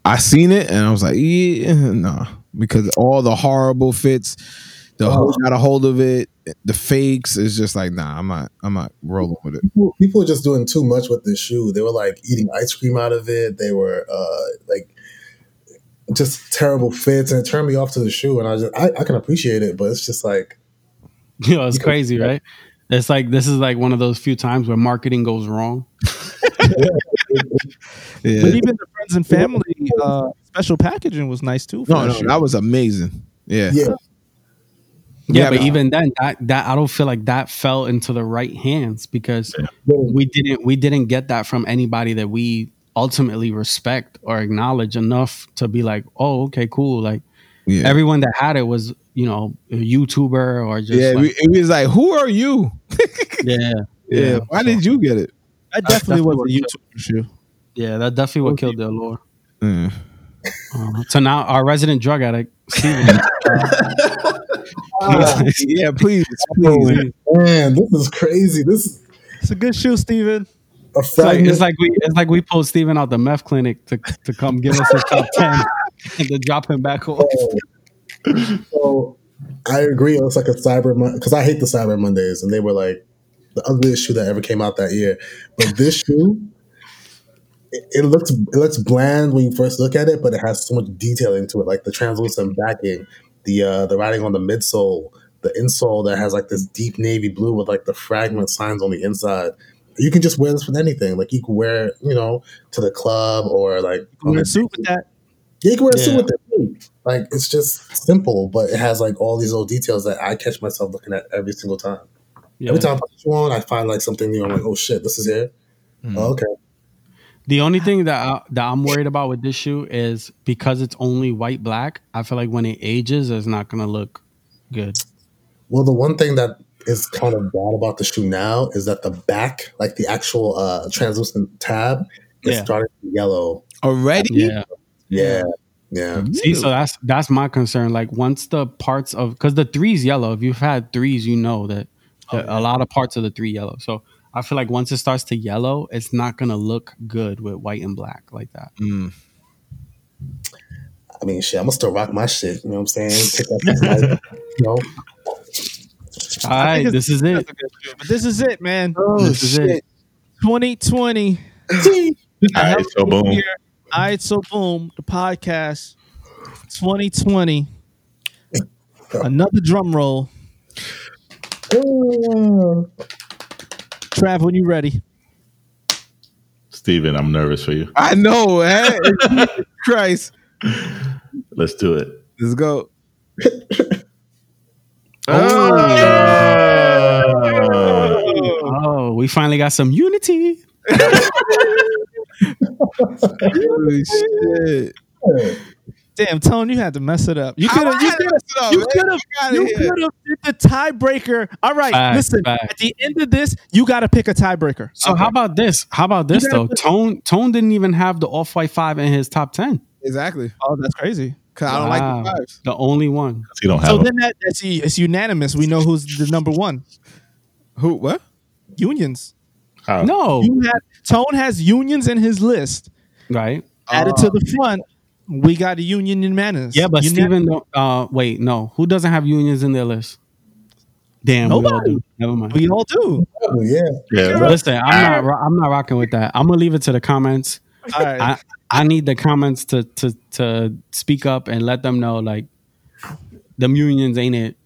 Speaker 4: I seen it and I was like, yeah, no, because all the horrible fits, the whole got a hold of it, the fakes is just like, nah, I'm not, I'm not rolling with it.
Speaker 6: people, people were just doing too much with this shoe. They were like eating ice cream out of it. They were uh, like just terrible fits, and it turned me off to the shoe. And I just I, I can appreciate it, but it's just like *laughs*
Speaker 3: You know, it's crazy, right? It's like this is like one of those few times where marketing goes wrong.
Speaker 4: Yeah.
Speaker 2: But even the friends and family uh, special packaging was nice too. For
Speaker 4: No,
Speaker 2: that
Speaker 4: no,
Speaker 2: shoe.
Speaker 4: that was amazing. Yeah.
Speaker 6: yeah,
Speaker 3: Yeah,
Speaker 4: Yeah,
Speaker 3: but
Speaker 4: but-
Speaker 3: even then, that that I don't feel like that fell into the right hands because we didn't we didn't get that from anybody that we ultimately respect or acknowledge enough to be like, oh, okay, cool. Like
Speaker 4: Yeah.
Speaker 3: everyone that had it was, you know, a YouTuber or just
Speaker 4: yeah,
Speaker 3: like,
Speaker 4: it was like, who are you? *laughs*
Speaker 3: yeah,
Speaker 4: Yeah, why did you get it?
Speaker 2: That definitely was a YouTube shoe.
Speaker 3: yeah. That definitely what killed the allure.
Speaker 4: Mm.
Speaker 3: Uh, so now our resident drug addict, Steven, *laughs*
Speaker 4: yeah, please, please.
Speaker 6: man, this is crazy. This is
Speaker 2: It's a good shoe, Steven.
Speaker 6: a
Speaker 3: It's like, it's like we it's like we pulled Steven out the meth clinic to, to come give us his top ten *laughs* and to drop him back off.
Speaker 6: so I agree. It looks like a Cyber because I hate the Cyber Mondays, and they were like the ugliest shoe that ever came out that year. But this shoe, it, it looks it looks bland when you first look at it, but it has so much detail into it, like the translucent backing, the uh, the writing on the midsole, the insole that has like this deep navy blue with like the fragment signs on the inside. You can just wear this with anything. Like you can wear, it, you know, to the club or like on
Speaker 2: Wear
Speaker 6: a
Speaker 2: a suit with that.
Speaker 6: yeah, you can wear a suit with it too. Like it's just simple, but it has like all these little details that I catch myself looking at every single time.
Speaker 3: Yeah.
Speaker 6: Every time I put this on, I find like something new. I'm like, oh shit, this is here. Oh, okay.
Speaker 3: The only thing that I, that I'm worried about with this shoe is because it's only white black. I feel like when it ages, it's not gonna look good.
Speaker 6: Well, the one thing that is kind of bad about the shoe now is that the back, like the actual uh, translucent tab, is
Speaker 3: Yeah.
Speaker 6: starting to yellow.
Speaker 4: Already?
Speaker 3: Yeah.
Speaker 6: Yeah, yeah.
Speaker 3: See, so that's that's my concern. Like once the parts of because the three's yellow. If you've had threes, you know that, that a lot of parts of the three yellow. So I feel like once it starts to yellow, it's not gonna look good with white and black like that.
Speaker 4: Mm.
Speaker 6: I mean, shit, I'm gonna still rock my shit. You know what I'm saying? *laughs* Take that, you know,
Speaker 3: All right, this is it.
Speaker 2: a good shoe. But this is it, man.
Speaker 3: this is it.
Speaker 2: 2020. *laughs*
Speaker 5: All right, so boom.
Speaker 2: Here. All right, so boom, the podcast 2020. *laughs* Another drum roll. Trav, when you ready?
Speaker 5: Steven, I'm nervous for you.
Speaker 4: I know, eh? *laughs* Jesus Christ.
Speaker 5: Let's do it.
Speaker 4: Let's go.
Speaker 3: Oh, we finally got some unity. *laughs*
Speaker 4: Holy shit. *laughs*
Speaker 2: Damn, Tone, you had to mess it up. You could have. You could
Speaker 4: to mess it up,
Speaker 2: You could have. You could have did the tiebreaker. All right,
Speaker 3: Facts,
Speaker 2: listen.
Speaker 3: facts.
Speaker 2: At the end of this, you got to pick a tiebreaker.
Speaker 3: So how about this? How about this though?
Speaker 2: put-
Speaker 3: Tone Tone didn't even have the off white five in his top ten.
Speaker 4: Exactly.
Speaker 2: Oh, that's crazy.
Speaker 4: Because I don't like the fives.
Speaker 3: The only one.
Speaker 5: You don't have
Speaker 2: So
Speaker 5: them.
Speaker 2: then that, that's it's unanimous. We know who's the number one.
Speaker 4: Who? What?
Speaker 2: Unions.
Speaker 5: How?
Speaker 3: No,
Speaker 2: You have, Tone has unions in his list.
Speaker 3: right?
Speaker 2: Added to the front, we got a union in Manus.
Speaker 3: Yeah, but
Speaker 2: Unan-
Speaker 3: Steven, don't- uh, wait, no. Who doesn't have unions in their list? Damn, we all
Speaker 2: Nobody.
Speaker 3: do. Never mind.
Speaker 2: we all do.
Speaker 6: oh, yeah.
Speaker 5: Yeah,
Speaker 3: Listen, I'm not. I'm not rocking with that. I'm gonna leave it to the comments.
Speaker 2: All right.
Speaker 3: I I need the comments to to to speak up and let them know like them unions ain't it.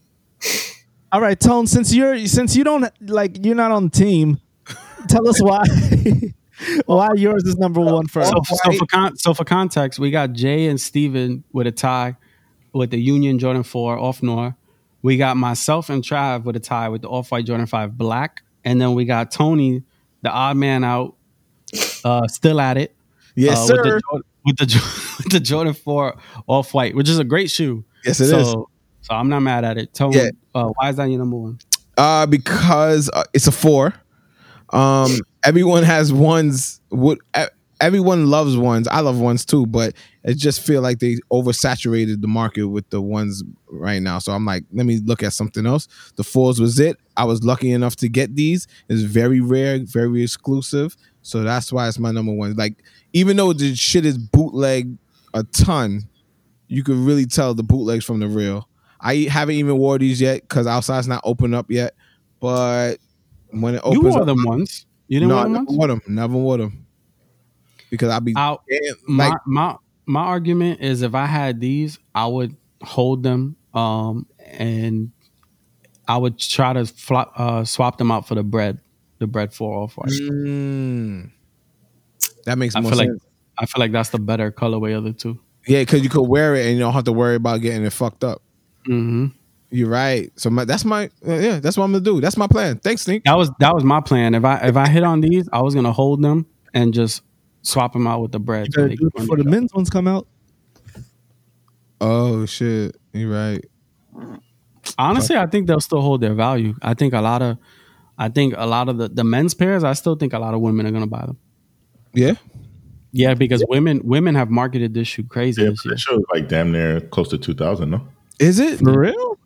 Speaker 2: all right, Tone. Since you're since you don't like you're not on the team, tell us *laughs* why *laughs* why yours is number one first.
Speaker 3: So, so for con- so for context, we got Jay and Steven with a tie with the Union Jordan Four Off Noir. We got myself and Trav with a tie with the off white Jordan Five black, and then we got Tony, the odd man out, uh, still at it.
Speaker 4: Yes,
Speaker 3: uh,
Speaker 4: sir.
Speaker 3: With the, with the *laughs* with the Jordan Four off white, which is a great shoe.
Speaker 4: yes, it is.
Speaker 3: so, So I'm not mad at it. Tony,
Speaker 4: Yeah.
Speaker 3: uh, why is that your number one?
Speaker 4: Uh, because uh, it's a four. Um, everyone has ones. What everyone loves ones. I love ones too, but it just feel like they oversaturated the market with the ones right now. So I'm like, let me look at something else. The fours was it. I was lucky enough to get these. It's very rare, very exclusive. So that's why it's my number one. Like, even though the shit is bootleg a ton, you could really tell the bootlegs from the real. I haven't even wore these yet because outside's not open up yet. But when it opens, You
Speaker 3: wore
Speaker 4: up,
Speaker 3: them once. You didn't
Speaker 4: no,
Speaker 3: wear
Speaker 4: I
Speaker 3: them
Speaker 4: never wore them. Never wore them because I'll be
Speaker 3: Out.
Speaker 4: damn,
Speaker 3: my
Speaker 4: like
Speaker 3: my my argument is if I had these, I would hold them um and I would try to flop, uh, swap them out for the bread, the bread for all
Speaker 4: mm, that makes
Speaker 3: I
Speaker 4: more
Speaker 3: feel like
Speaker 4: sense.
Speaker 3: I feel like that's the better colorway of the two.
Speaker 4: yeah, because you could wear it and you don't have to worry about getting it fucked up.
Speaker 3: hmm
Speaker 4: You're right. So my, that's my uh, yeah. That's what I'm gonna do. That's my plan. Thanks, Sneak.
Speaker 3: That was that was my plan. If I if I hit on these, I was gonna hold them and just swap them out with the bread.
Speaker 2: You
Speaker 3: so
Speaker 2: gotta
Speaker 3: they
Speaker 2: do it
Speaker 3: can
Speaker 2: before the men's ones come out.
Speaker 4: Oh shit. You're right.
Speaker 3: Honestly, I think they'll still hold their value. I think a lot of I think a lot of the, the men's pairs, I still think a lot of women are gonna buy them.
Speaker 4: Yeah.
Speaker 3: Yeah, because women women have marketed this shoe crazy
Speaker 5: Yeah,
Speaker 3: this year.
Speaker 5: that show is like damn near close to two thousand. No,
Speaker 4: Is it?
Speaker 2: For real?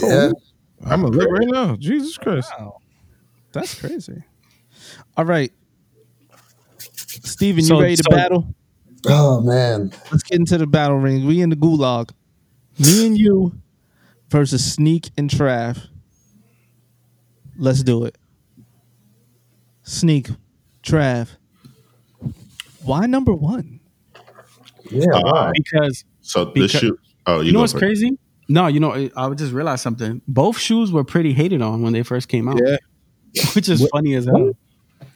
Speaker 6: Yeah.
Speaker 4: I'm gonna look right now. Jesus Christ.
Speaker 2: Wow. That's crazy. All right. Steven, you
Speaker 3: So-
Speaker 2: ready to
Speaker 3: so-
Speaker 2: battle?
Speaker 6: Oh man.
Speaker 2: Let's get into the battle ring. We in the gulag. Me and you versus Sneak and Trav. Let's do it. Sneak, Trav. Why number one?
Speaker 6: Yeah.
Speaker 5: Uh.
Speaker 3: Because
Speaker 5: so this
Speaker 3: Because-
Speaker 5: shoe. Oh, you,
Speaker 3: you know what's
Speaker 5: first.
Speaker 3: crazy? No, you know, I would just realized something. Both shoes were pretty hated on when they first came out.
Speaker 4: Yeah. *laughs*
Speaker 3: Which is funny as hell.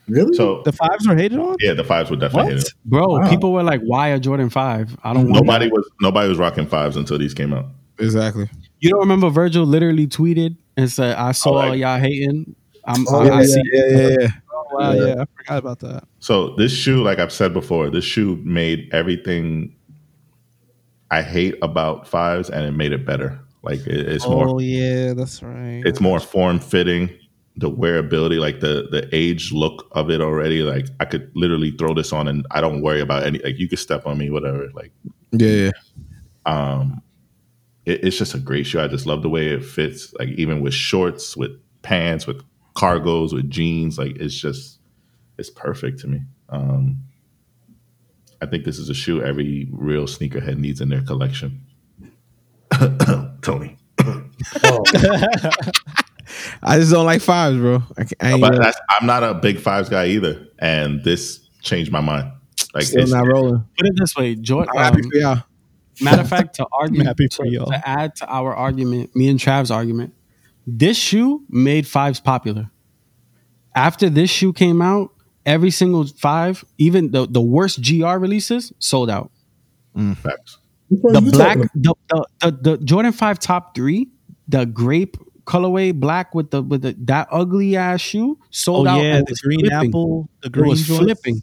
Speaker 6: Really?
Speaker 5: So
Speaker 2: The fives were hated on?
Speaker 5: yeah, the fives were definitely
Speaker 2: What?
Speaker 5: hit.
Speaker 3: Bro,
Speaker 6: Wow.
Speaker 3: people were like, why a Jordan 5? I don't
Speaker 5: Nobody
Speaker 3: that.
Speaker 5: was nobody was rocking fives until these came out.
Speaker 4: Exactly.
Speaker 3: You don't remember Virgil literally tweeted and said, I saw oh,
Speaker 5: like-
Speaker 3: y'all hating. I'm,
Speaker 6: Oh,
Speaker 3: I,
Speaker 6: yeah,
Speaker 3: I see.
Speaker 4: Yeah, yeah, yeah.
Speaker 2: Oh, wow, yeah. I forgot about that.
Speaker 5: So this shoe, like I've said before, this shoe made everything I hate about fives, and it made it better. Like it, it's more
Speaker 2: Oh, yeah, that's right.
Speaker 5: it's more form fitting the wearability like the the age look of it already like i could literally throw this on and i don't worry about any like you could step on me whatever like
Speaker 4: Yeah, yeah.
Speaker 5: um it, it's just a great shoe i just love the way it fits like even with shorts with pants with cargos with jeans. Like it's just it's perfect to me. Um, I think this is a shoe every real sneakerhead needs in their collection. *coughs* Tony.
Speaker 6: Oh, *laughs*
Speaker 4: I just don't like fives, bro. I can't, I
Speaker 5: but that's, I'm not a big fives guy either, and this changed my mind. Like
Speaker 4: still
Speaker 5: it's,
Speaker 4: not rolling.
Speaker 3: Put it this way, Jordan.
Speaker 4: I'm happy
Speaker 3: um,
Speaker 4: for y'all.
Speaker 3: Matter of fact, to *laughs* argue,
Speaker 2: happy for
Speaker 3: to,
Speaker 2: y'all.
Speaker 3: to add to our argument, me and Trav's argument, this shoe made fives popular. After this shoe came out, every single five, even the, the worst GR releases, sold out.
Speaker 5: facts.
Speaker 3: The black, the, the, the, the Jordan Five top three, the grape colorway black with the with the that ugly ass shoe
Speaker 2: Oh
Speaker 3: sold out.
Speaker 2: Oh,
Speaker 3: yeah,
Speaker 2: the green
Speaker 3: flipping.
Speaker 2: apple, the
Speaker 3: It
Speaker 2: green
Speaker 3: was
Speaker 2: joints.
Speaker 3: flipping.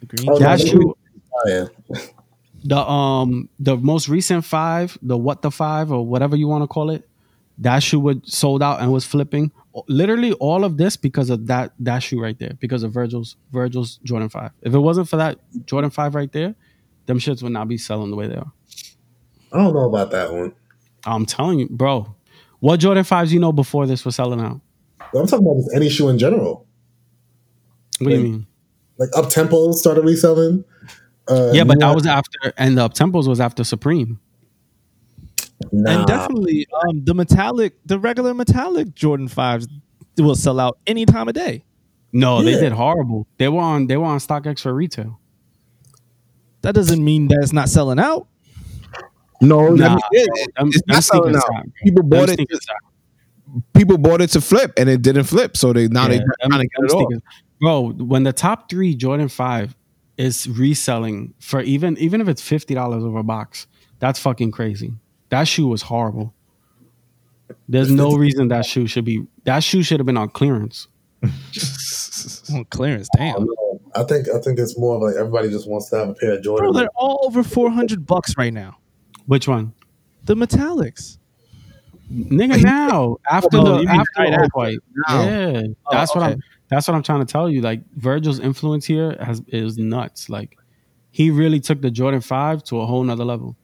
Speaker 2: The green
Speaker 6: Oh,
Speaker 3: That shoe,
Speaker 6: Oh, yeah.
Speaker 3: the um the most recent five, the what the five or whatever you want to call it, that shoe was sold out and was flipping. Literally all of this because of that that shoe right there, because of Virgil's Virgil's Jordan Five. If it wasn't for that Jordan Five right there, them shits would not be selling the way they are.
Speaker 6: I don't know about that one.
Speaker 3: I'm telling you, bro. What Jordan Fives you know before this was selling out?
Speaker 6: I'm talking about just any shoe in general.
Speaker 3: What do you
Speaker 6: Like,
Speaker 3: mean?
Speaker 6: Like up tempo started reselling. Uh,
Speaker 3: Yeah, but that was after, and the up tempos was after Supreme.
Speaker 6: Nah.
Speaker 2: And definitely, um, the metallic, the regular metallic Jordan fives will sell out any time of day.
Speaker 3: No, they did horrible. They were on, they were on StockX for retail.
Speaker 2: That doesn't mean that it's not selling out.
Speaker 4: No,
Speaker 3: Nah,
Speaker 4: I mean, it-
Speaker 3: them-
Speaker 4: it's
Speaker 3: them
Speaker 4: not selling out.
Speaker 3: suck, bro.
Speaker 4: People
Speaker 3: Them
Speaker 4: bought it.
Speaker 3: sneakers suck.
Speaker 4: People bought it to flip, and it didn't flip. So they now
Speaker 3: Yeah,
Speaker 4: they
Speaker 3: them-
Speaker 4: trying to
Speaker 3: them
Speaker 4: get it off.
Speaker 3: Bro, when the top three Jordan Five is reselling for even even if it's fifty dollars over a box, that's fucking crazy. That shoe was horrible. There's no reason that shoe should be. That shoe should have been on clearance. *laughs*
Speaker 2: On clearance, damn.
Speaker 6: Oh, I think I think it's more of like everybody just wants to have a pair of
Speaker 2: Bro, they're all over four hundred bucks right now.
Speaker 3: Which one,
Speaker 2: The metallics.
Speaker 3: nigga? *laughs* Now after
Speaker 2: Oh,
Speaker 3: the after
Speaker 2: right
Speaker 3: the. Off-White.
Speaker 4: Now.
Speaker 3: yeah, oh, that's what
Speaker 2: okay.
Speaker 3: I'm. That's what I'm trying to tell you. Like Virgil's influence here has is nuts. Like he really took the Jordan Five to a whole nother level.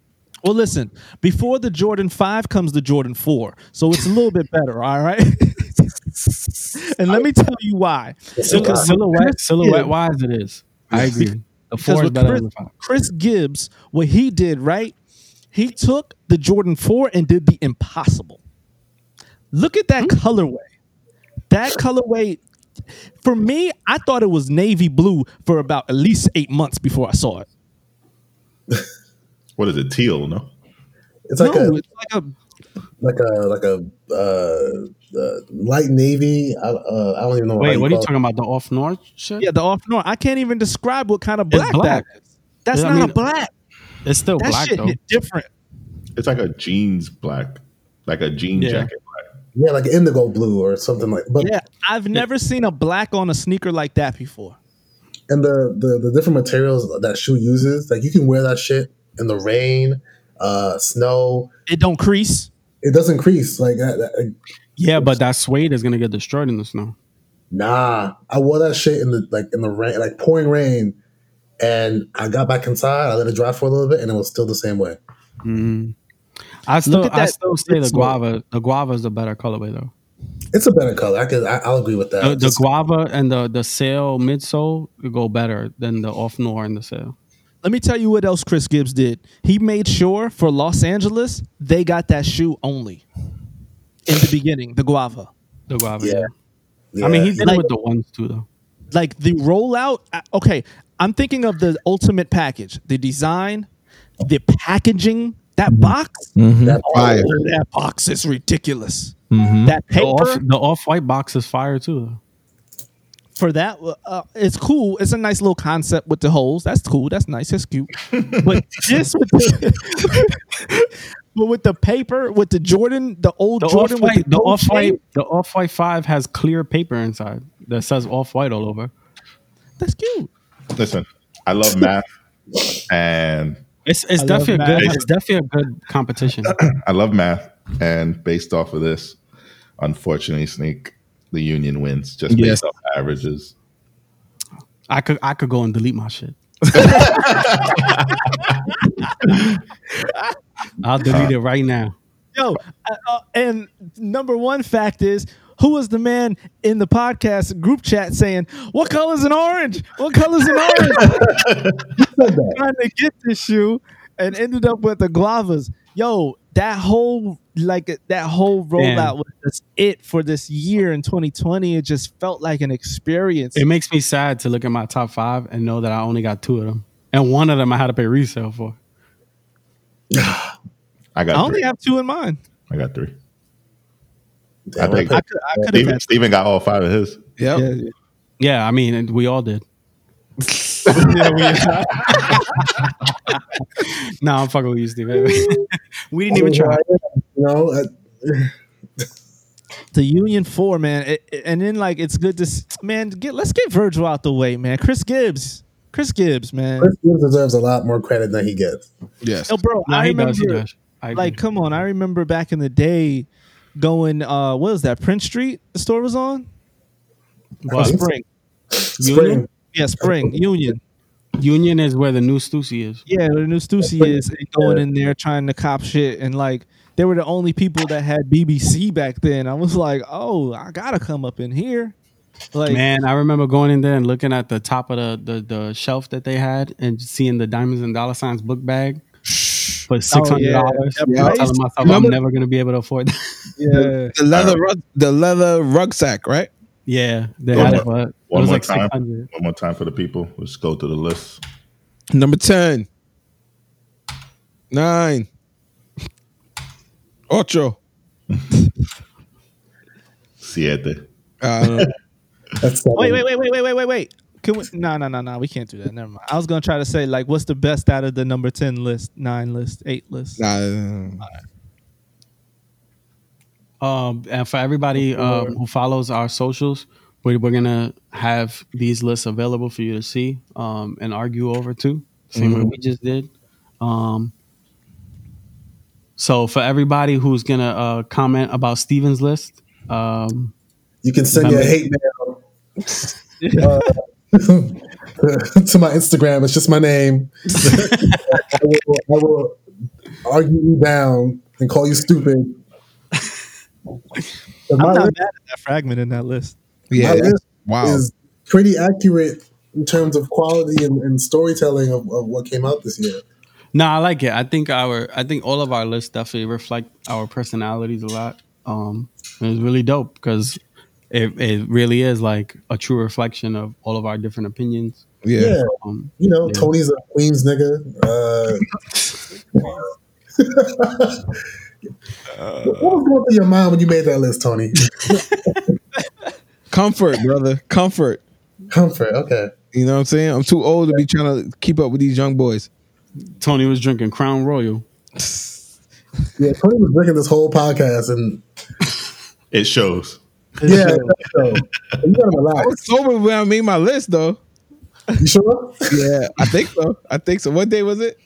Speaker 2: Well, listen, before the Jordan 5 comes the Jordan 4. So it's a little bit better, all right? *laughs* and let me tell you why.
Speaker 3: Because silhouette, silhouette wise, it is. I agree. The four is better
Speaker 2: Chris,
Speaker 3: than the five.
Speaker 2: Chris Gibbs, what he did, right? He took the Jordan 4 and did the impossible. Look at that hmm? colorway. That colorway, for me, I thought it was navy blue for about at least eight months before I saw it. *laughs*
Speaker 5: What is it? Teal? No.
Speaker 6: It's like
Speaker 2: no,
Speaker 6: a
Speaker 2: it's like a
Speaker 6: like a like a uh, uh, light navy. I, uh, I don't even know.
Speaker 3: Wait,
Speaker 6: you
Speaker 3: what are you
Speaker 6: call it.
Speaker 3: talking about? The Off Noir shit?
Speaker 2: yeah, the Off Noir. I can't even describe what kind of black,
Speaker 3: black.
Speaker 2: that is. That's
Speaker 3: I
Speaker 2: not
Speaker 3: mean,
Speaker 2: a black.
Speaker 3: It's still
Speaker 2: That
Speaker 3: black
Speaker 2: shit
Speaker 3: though.
Speaker 2: hit different.
Speaker 5: It's like a jeans black, like a jean
Speaker 3: Yeah.
Speaker 5: jacket black.
Speaker 6: Yeah, like indigo blue or something like. But
Speaker 2: Yeah, I've never seen a black on a sneaker like that before.
Speaker 6: and the, the the different materials that shoe uses, like you can wear that shit in the rain, uh, snow.
Speaker 2: It don't crease.
Speaker 6: It doesn't crease like that. that-
Speaker 3: Yeah, but that suede is gonna get destroyed in the snow.
Speaker 6: Nah, I wore that shit in the like in the rain, like pouring rain, and I got back inside. I let it dry for a little bit, and it was still the same way.
Speaker 3: Mhm. I still, I still say the guava. The guava is the better colorway though.
Speaker 6: It's a better color. I could. I, I'll agree with that.
Speaker 3: The, the guava and the the sail midsole go better than the Off Noir and the sail.
Speaker 2: Let me tell you what else Chris Gibbs did. He made sure for Los Angeles they got that shoe only in the beginning, the guava.
Speaker 3: The guava.
Speaker 6: yeah.
Speaker 3: yeah. I mean, he did
Speaker 2: Like-
Speaker 3: it with the ones too though.
Speaker 2: Like the rollout. uh, Okay, I'm thinking of the ultimate package, the design, the packaging. That box,
Speaker 6: That-
Speaker 4: Fire.
Speaker 2: oh, that box is ridiculous.
Speaker 4: Mhm.
Speaker 2: That
Speaker 3: The
Speaker 2: paper
Speaker 3: off the off white box is fire too. Though.
Speaker 2: for that, uh, it's cool. It's a nice little concept with the holes. That's cool. That's nice. That's cute. But *laughs* just with the, *laughs* but with the paper, with the Jordan, the old
Speaker 3: The off
Speaker 2: Jordan, with
Speaker 3: white, the off white, the off white five has clear paper inside that says off white all over.
Speaker 2: That's cute.
Speaker 5: Listen, I love math, and
Speaker 3: It's it's
Speaker 2: I
Speaker 3: definitely a good. It's definitely a good competition. *clears throat*
Speaker 5: I love math, and based off of this, unfortunately, Sneak the Union wins just based
Speaker 4: Yes.
Speaker 5: off averages.
Speaker 3: I could I could go and delete my shit. *laughs* I'll delete it right now.
Speaker 2: Yo, uh, uh, and number one fact is who was the man in the podcast group chat saying, "What color's an orange? What color's an orange?" *laughs* trying to get this shoe and ended up with the guavas. Yo, that whole like that whole rollout was just it for this year in 2020. It just felt like an experience.
Speaker 3: It makes me sad to look at my top five and know that I only got two of them, and one of them I had to pay resale for.
Speaker 5: I *sighs*
Speaker 2: I
Speaker 5: got
Speaker 2: only
Speaker 5: three.
Speaker 2: have two in mind.
Speaker 5: I got three.
Speaker 6: Damn,
Speaker 5: I think-
Speaker 6: I
Speaker 2: I could, I could
Speaker 5: Steven,
Speaker 2: had.
Speaker 5: Steven got all five of his.
Speaker 4: Yep.
Speaker 2: Yeah, yeah.
Speaker 3: Yeah, I mean, we all did. *laughs* *laughs*
Speaker 2: Yeah, we- *laughs*
Speaker 3: No, I'm fucking with you, Steve. *laughs* we didn't even try.
Speaker 6: No. know, uh,
Speaker 2: the Union Four, man, It- it- and then like it's good to s- man get let's get Virgil out the way, man. Chris Gibbs, Chris Gibbs, man.
Speaker 6: Chris Gibbs deserves a lot more credit than he gets.
Speaker 4: Yes.
Speaker 2: Yo, bro,
Speaker 3: No,
Speaker 2: I
Speaker 3: he
Speaker 2: remember,
Speaker 3: does. He does. I
Speaker 2: like, come on, I remember back in the day going, uh, what was that? Prince Street, the store was on.
Speaker 3: What?
Speaker 2: Spring,
Speaker 6: Spring.
Speaker 2: yeah, Spring Union.
Speaker 3: Union is where the new Stussy is.
Speaker 2: Yeah, the new Stussy is and going in there trying to cop shit, and like they were the only people that had BBC back then. I was like, oh, I gotta come up in here. Like,
Speaker 3: Man, I remember going in there and looking at the top of the, the, the shelf that they had and seeing the Diamonds and Dollar Signs book bag for oh, six hundred dollars.
Speaker 2: Oh, Yeah,
Speaker 3: I'm telling myself
Speaker 4: Remember-
Speaker 3: I'm never gonna be able to afford that.
Speaker 2: yeah,
Speaker 4: The leather rug, the leather rucksack, right?
Speaker 3: Yeah, they
Speaker 5: One
Speaker 3: had
Speaker 5: more-
Speaker 3: it for it
Speaker 5: one
Speaker 3: was
Speaker 5: more
Speaker 3: like
Speaker 5: time.
Speaker 3: six hundred.
Speaker 5: One more time for the people. Let's go through the list.
Speaker 4: Number 10. Nine. Ocho. *laughs*
Speaker 5: Siete.
Speaker 4: Uh, *laughs*
Speaker 6: seven.
Speaker 2: Wait, wait, wait, wait, wait, wait, wait, wait. Can we? No, no, no, no. We can't do that. Never mind. I was gonna try to say like, what's the best out of the number ten list, nine list, eight list?
Speaker 4: nah,
Speaker 3: Um, and for everybody um, who follows our socials, we're, we're gonna have these lists available for you to see um, and argue over too. Same way we just did. Um, so for everybody who's gonna uh, comment about Steven's list, um,
Speaker 6: You can send your hate mail *laughs* uh, *laughs* to my Instagram. It's just my name. *laughs* I, will, I will argue you down and call you stupid. But
Speaker 2: I'm not
Speaker 6: list,
Speaker 2: mad at that fragment in that list.
Speaker 4: yeah.
Speaker 6: my list
Speaker 4: Wow.
Speaker 6: is pretty accurate in terms of quality and, and storytelling of, of what came out this year.
Speaker 3: no, I like it. I think our, I think all of our lists definitely reflect our personalities a lot. Um, and it's really dope because it, it really is like a true reflection of all of our different opinions.
Speaker 4: yeah.
Speaker 6: Yeah,
Speaker 3: Um,
Speaker 6: you know,
Speaker 3: Yeah.
Speaker 6: Tony's a Queens nigga. Uh, *laughs* *laughs* what was going through your mind when you made that list, Tony? *laughs*
Speaker 4: Comfort, brother. Comfort.
Speaker 6: Comfort. Okay.
Speaker 4: You know what I'm saying? I'm too old to be trying to keep up with these young boys.
Speaker 3: Tony was drinking Crown Royal. *laughs*
Speaker 6: Yeah, Tony was drinking this whole podcast, and *laughs*
Speaker 5: It shows.
Speaker 6: yeah, so, you gotta
Speaker 4: I
Speaker 6: relax.
Speaker 4: was sober when I made my list, though.
Speaker 6: You sure?
Speaker 4: Yeah, I think so. I think so. What day was it?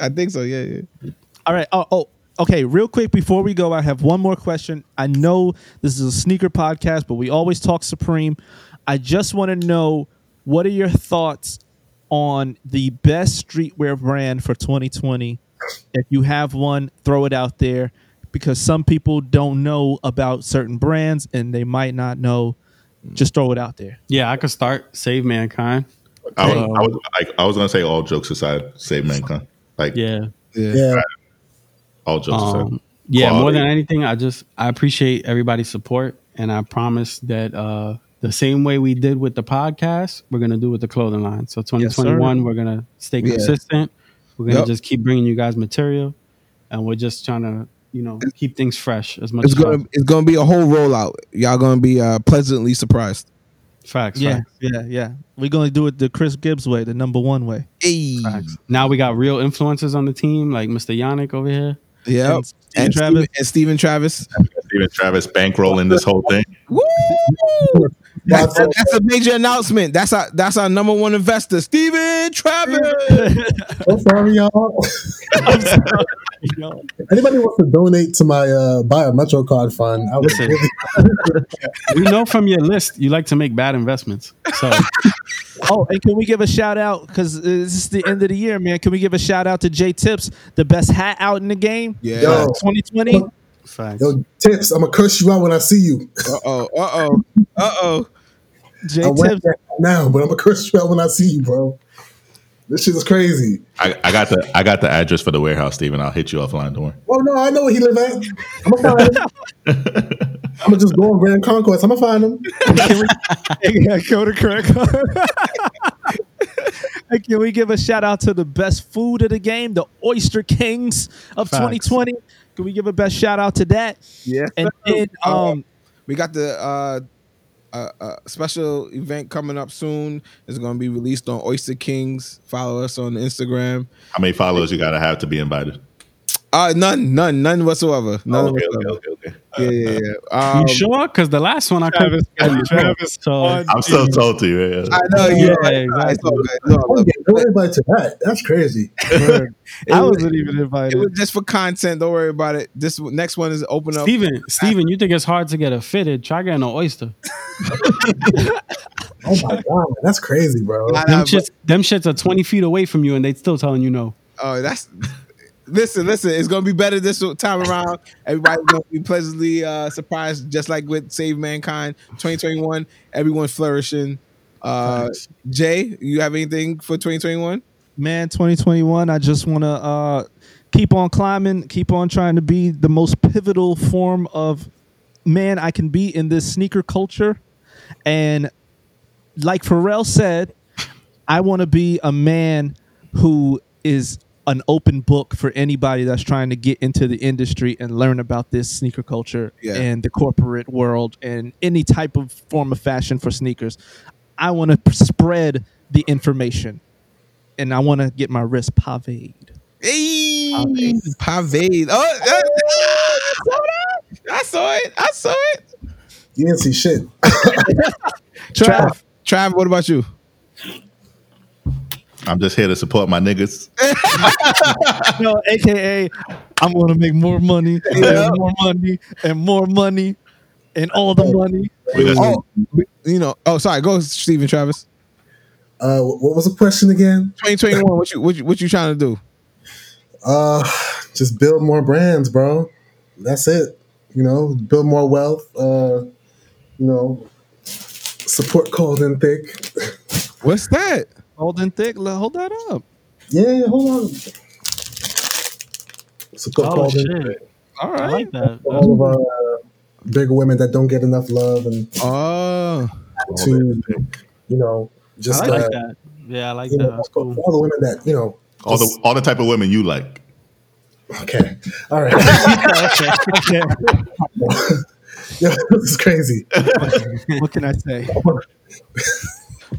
Speaker 4: I think so. Yeah, yeah.
Speaker 2: All right. Oh, oh, okay. Real quick before we go, I have one more question. I know this is a sneaker podcast, but we always talk Supreme. I just want to know what are your thoughts on the best streetwear brand for 2020? If you have one, throw it out there because some people don't know about certain brands and they might not know. Just throw it out there.
Speaker 3: Yeah, I could start Save Mankind.
Speaker 5: I was,
Speaker 3: Okay.
Speaker 5: I was, like, I was gonna say all jokes aside, save mankind. Like
Speaker 3: Yeah.
Speaker 4: Yeah.
Speaker 6: Yeah.
Speaker 5: all jokes aside.
Speaker 3: Um, yeah, more than anything, I just I appreciate everybody's support, and I promise that uh, the same way we did with the podcast, we're gonna do with the clothing line. So 2021, we're gonna stay
Speaker 4: Yeah.
Speaker 3: consistent. We're gonna
Speaker 4: Yep.
Speaker 3: just keep bringing you guys material, and we're just trying to you know keep things fresh as much
Speaker 4: It's
Speaker 3: as
Speaker 4: gonna
Speaker 3: possible.
Speaker 4: it's gonna be a whole rollout. Y'all gonna be uh, pleasantly surprised.
Speaker 3: Facts.
Speaker 2: Yeah,
Speaker 3: facts,
Speaker 2: yeah, yeah. We're going to do it the Chris Gibbs way, the number one way.
Speaker 4: Hey.
Speaker 3: facts. Now we got real influencers on the team, like Mr. Yannick over here.
Speaker 4: Yep.
Speaker 2: And Steven
Speaker 4: And
Speaker 2: Travis.
Speaker 4: Steven, and Steven Travis.
Speaker 5: Steven Travis bankrolling this whole thing.
Speaker 4: Woo! That's, that's a major announcement. That's our that's our number one investor, Steven Travis. *laughs* *laughs*
Speaker 6: I'm sorry, y'all. Anybody wants to donate to my uh, buy a Metro card fund? I would
Speaker 3: Listen. we know from your list you like to make bad investments. So *laughs*
Speaker 2: Oh, and can we give a shout out because this is the end of the year, man? Can we give a shout out to J Tips, the best hat out in the game,
Speaker 4: Yeah.
Speaker 6: Yo.
Speaker 2: 2020?
Speaker 3: Facts.
Speaker 6: Yo, tips. I'm gonna curse you out when I see you.
Speaker 4: Uh oh. Uh oh. *laughs* Uh oh.
Speaker 2: J
Speaker 6: I'm
Speaker 2: Tips,
Speaker 6: that now, but I'm gonna curse you out when I see you, bro. This shit is crazy.
Speaker 5: I, I got the I got the address for the warehouse, Steven. I'll hit you offline. Don't worry.
Speaker 6: Oh no, I know where he live at. I'm gonna find him. *laughs* I'm gonna just go on Grand Concourse. I'm gonna find him. *laughs*
Speaker 2: yeah, go to Craig. Hey, Can we give a shout out to the best food of the game, the Oyster Kings of
Speaker 3: Facts.
Speaker 2: 2020? Can we give a best shout out to that?
Speaker 4: Yeah.
Speaker 2: And then, um,
Speaker 4: We got the uh, uh, uh, special event coming up soon. It's going to be released on Oyster Kings. Follow us on Instagram.
Speaker 5: How many followers you gotta have to be invited?
Speaker 4: Uh, none, none, none whatsoever. None
Speaker 5: Oh, okay,
Speaker 4: whatsoever.
Speaker 5: okay, okay, okay.
Speaker 4: Yeah, yeah, yeah. Um,
Speaker 3: you sure? Because the last one I couldn't.
Speaker 2: Travis
Speaker 3: So
Speaker 5: I'm so salty. Yeah.
Speaker 4: I know.
Speaker 3: Yeah,
Speaker 4: Yeah,
Speaker 3: exactly.
Speaker 4: It's all good. It's all good.
Speaker 6: yeah, don't invite to that. That's crazy.
Speaker 2: I
Speaker 4: was-
Speaker 2: wasn't even invited.
Speaker 4: It
Speaker 2: invited.
Speaker 4: was just for content. Don't worry about it. This next one is open up.
Speaker 3: Steven, Steven, you think it's hard to get a fitted? Try getting an oyster. *laughs*
Speaker 6: Oh my god, that's crazy, bro.
Speaker 4: Nah,
Speaker 3: Them
Speaker 4: nah,
Speaker 3: shits, them shits are 20 feet away from you and they still telling you no.
Speaker 4: oh, that's. Listen, listen. It's gonna be better this time around. Everybody's gonna be pleasantly uh, surprised, just like with Save Mankind 2021. Everyone's flourishing. Uh, Jay, you have anything for 2021?
Speaker 2: man 2021 i just want to uh keep on climbing keep on trying to be the most pivotal form of man i can be in this sneaker culture and like pharrell said i want to be a man who is an open book for anybody that's trying to get into the industry and learn about this sneaker culture
Speaker 4: Yeah.
Speaker 2: and the corporate world and any type of form of fashion for sneakers i want to spread the information and I want to get my wrist paved.
Speaker 4: Hey, Pavade. Oh, uh, I saw it. I saw it.
Speaker 6: You didn't see shit. *laughs*
Speaker 4: Trav, Trav, what about you?
Speaker 5: I'm just here to support my niggas. *laughs*
Speaker 2: No, AKA, I'm going to make more money and more money and more money and all the money.
Speaker 4: Oh, you know. Oh, sorry. Go, Steven Travis.
Speaker 6: Uh, what was the question again?
Speaker 4: 2021. What you what you what you trying to do?
Speaker 6: Uh, just build more brands, bro. That's it. You know, build more wealth. Uh, you know, support cold and thick.
Speaker 4: What's that?
Speaker 2: Hold and thick. le- Hold that up.
Speaker 6: Yeah, yeah, hold on. Support
Speaker 3: Oh,
Speaker 6: cold and
Speaker 3: shit.
Speaker 6: thick.
Speaker 2: All
Speaker 3: I like that.
Speaker 6: For all of our uh, bigger women that don't get enough love and
Speaker 4: Oh,
Speaker 6: to, you know, just
Speaker 3: I like
Speaker 6: uh,
Speaker 3: that. Yeah, I like that.
Speaker 6: know,
Speaker 3: That's cool.
Speaker 6: all the women that you know.
Speaker 5: all the all the type of women you like.
Speaker 6: okay, all right.
Speaker 2: okay. *laughs* *laughs*
Speaker 6: yeah, *laughs* this is crazy.
Speaker 2: What can I say?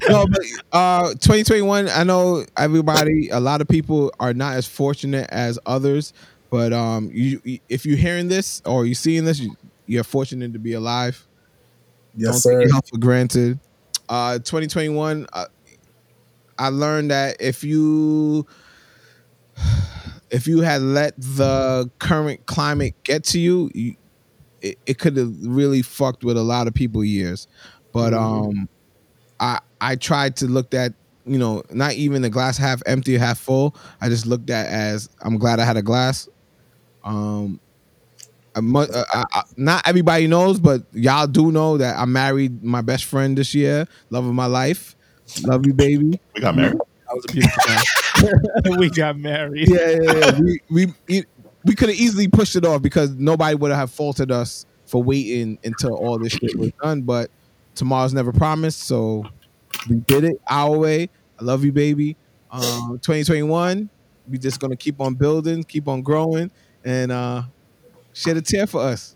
Speaker 4: No, but uh, 2021. I know everybody. A lot of people are not as fortunate as others, but um, you if you're hearing this or you're seeing this, you, you're fortunate to be alive.
Speaker 6: Yes,
Speaker 4: Don't
Speaker 6: sir.
Speaker 4: take your health for granted. Uh, 2021. Uh, I learned that if you if you had let the current climate get to you, you it, it could have really fucked with a lot of people years. But um, I I tried to look at you know not even the glass half empty half full. I just looked at as I'm glad I had a glass. Um, I mu- uh, I, I, not everybody knows, but y'all do know that I married my best friend this year, love of my life. Love you, baby.
Speaker 5: We got married.
Speaker 2: That was a beautiful time. *laughs* we got married.
Speaker 4: Yeah, yeah, yeah. we we we, we could have easily pushed it off because nobody would have faulted us for waiting until all this shit was done. But tomorrow's never promised, so we did it our way. I love you, baby. Um, 2021, we just gonna keep on building, keep on growing, and uh, shed a tear for us.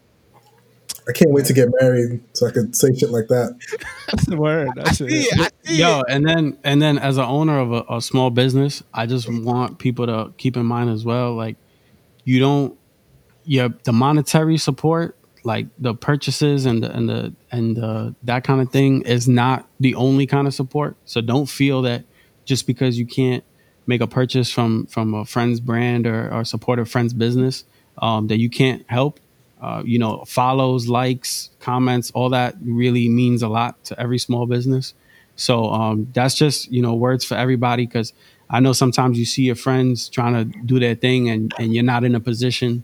Speaker 6: I can't wait to get married so I could say shit like that.
Speaker 2: That's the word. *laughs* That's
Speaker 4: See
Speaker 2: it.
Speaker 4: it, I see
Speaker 3: Yo,
Speaker 4: it.
Speaker 3: and then and then as an owner of a, a small business, I just want people to keep in mind as well, like you don't yeah, the monetary support, like the purchases and the and the and the, that kind of thing is not the only kind of support. So don't feel that just because you can't make a purchase from from a friend's brand or, or support a friend's business, um, that you can't help. Uh, you know, follows, likes, comments, all that really means a lot to every small business. So um, that's just you know words for everybody because I know sometimes you see your friends trying to do their thing and and you're not in a position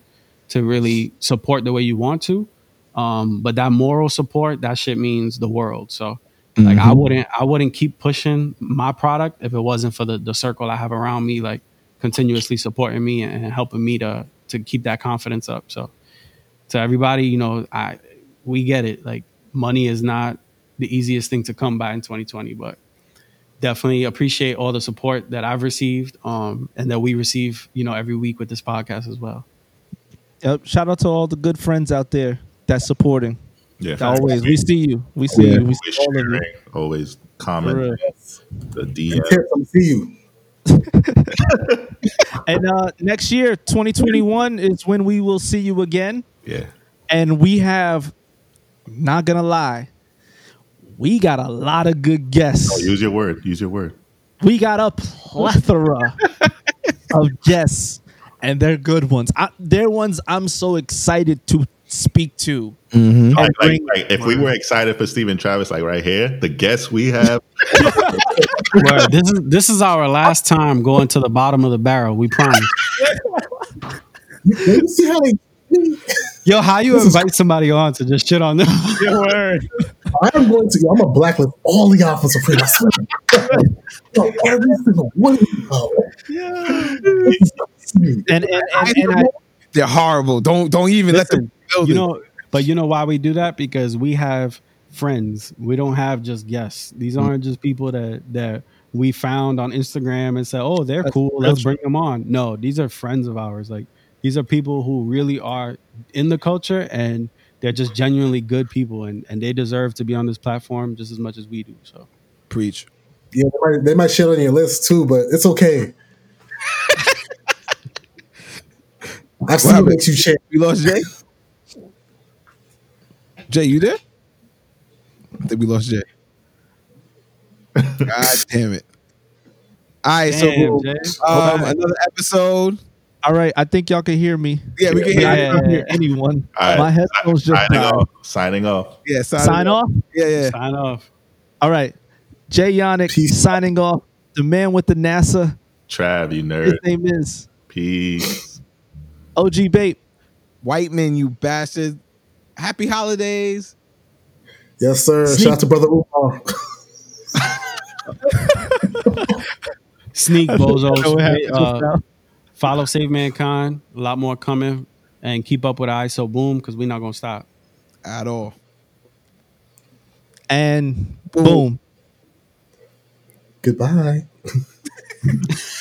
Speaker 3: to really support the way you want to. Um, but that moral support, that shit means the world. So like I wouldn't I wouldn't keep pushing my product if it wasn't for the the circle I have around me, like continuously supporting me and helping me to to keep that confidence up. So to everybody, you know, I we get it. Like money is not the easiest thing to come by in 2020, but definitely appreciate all the support that I've received um, and that we receive, you know, every week with this podcast as well.
Speaker 2: Yep. Shout out to all the good friends out there that's supporting.
Speaker 5: Yeah,
Speaker 2: Always, we see you. We see
Speaker 6: Yeah.
Speaker 2: you. We
Speaker 5: always
Speaker 2: see all of you.
Speaker 5: always comment
Speaker 2: real.
Speaker 5: the
Speaker 6: Hey,
Speaker 5: DM.
Speaker 6: Terrence, I'm see you. *laughs*
Speaker 2: And uh, next year, 2021, is when we will see you again.
Speaker 5: Yeah,
Speaker 2: And we have, not gonna lie, we got a lot of good guests.
Speaker 5: oh, use your word. Use your word.
Speaker 2: we got a plethora *laughs* of guests, and they're good ones. I, they're ones I'm so excited to speak to. Mm-hmm.
Speaker 5: Like,
Speaker 2: And
Speaker 5: like,
Speaker 2: bring-
Speaker 5: like, if we were excited for Steven Travis, like right here, the guests we have, *laughs*
Speaker 3: Word. this is this is our last time going to the bottom of the barrel. We promise.
Speaker 6: You see how they?
Speaker 3: Yo, how you invite somebody on to just shit on them? *laughs*
Speaker 2: word.
Speaker 6: I am going to. I'm gonna blacklist all the y'all for Supreme. I swear. Yo, every single one of you. Hmm.
Speaker 2: And and, and, and I,
Speaker 4: They're horrible. Don't don't even let them build
Speaker 3: you
Speaker 4: it.
Speaker 3: know, but you know why we do that? Because we have friends. We don't have just guests. These hmm. aren't just people that that we found on Instagram and said, "Oh, they're cool. Let's bring them on." No, these are friends of ours. Like these are people who really are in the culture and they're just genuinely good people and, and they deserve to be on this platform just as much as we do. So
Speaker 4: Preach.
Speaker 6: Yeah, they might, they might shit on your list too, but it's okay. *laughs* I've seen what makes you shit.
Speaker 4: We lost Jay. Jay, you there? I think we lost Jay. *laughs* God damn it! All right,
Speaker 3: Damn,
Speaker 4: so um, another episode.
Speaker 2: all right, I think y'all can hear me.
Speaker 4: Yeah, we can hear.
Speaker 2: can't hear anyone.
Speaker 5: All right.
Speaker 2: My headphones just
Speaker 5: signing
Speaker 2: died.
Speaker 5: off. Signing off.
Speaker 4: Yeah, sign,
Speaker 2: Sign off.
Speaker 4: Yeah, yeah.
Speaker 3: sign off.
Speaker 2: All right, Jay Yannick
Speaker 6: Peace.
Speaker 2: signing off. The man with the NASA.
Speaker 5: Trav, you nerd.
Speaker 2: His name is
Speaker 5: Peace.
Speaker 2: OG Bape.
Speaker 4: White men, you bastard. Happy holidays.
Speaker 6: Yes, sir. Shout out to brother Umar. *laughs*
Speaker 3: Sneak
Speaker 2: I know what
Speaker 3: bozos. Uh, follow Save Mankind. A lot more coming. And keep up with ISO Boom because we're not gonna stop.
Speaker 4: At all.
Speaker 2: and
Speaker 6: Boom.
Speaker 2: boom.
Speaker 6: Goodbye. *laughs*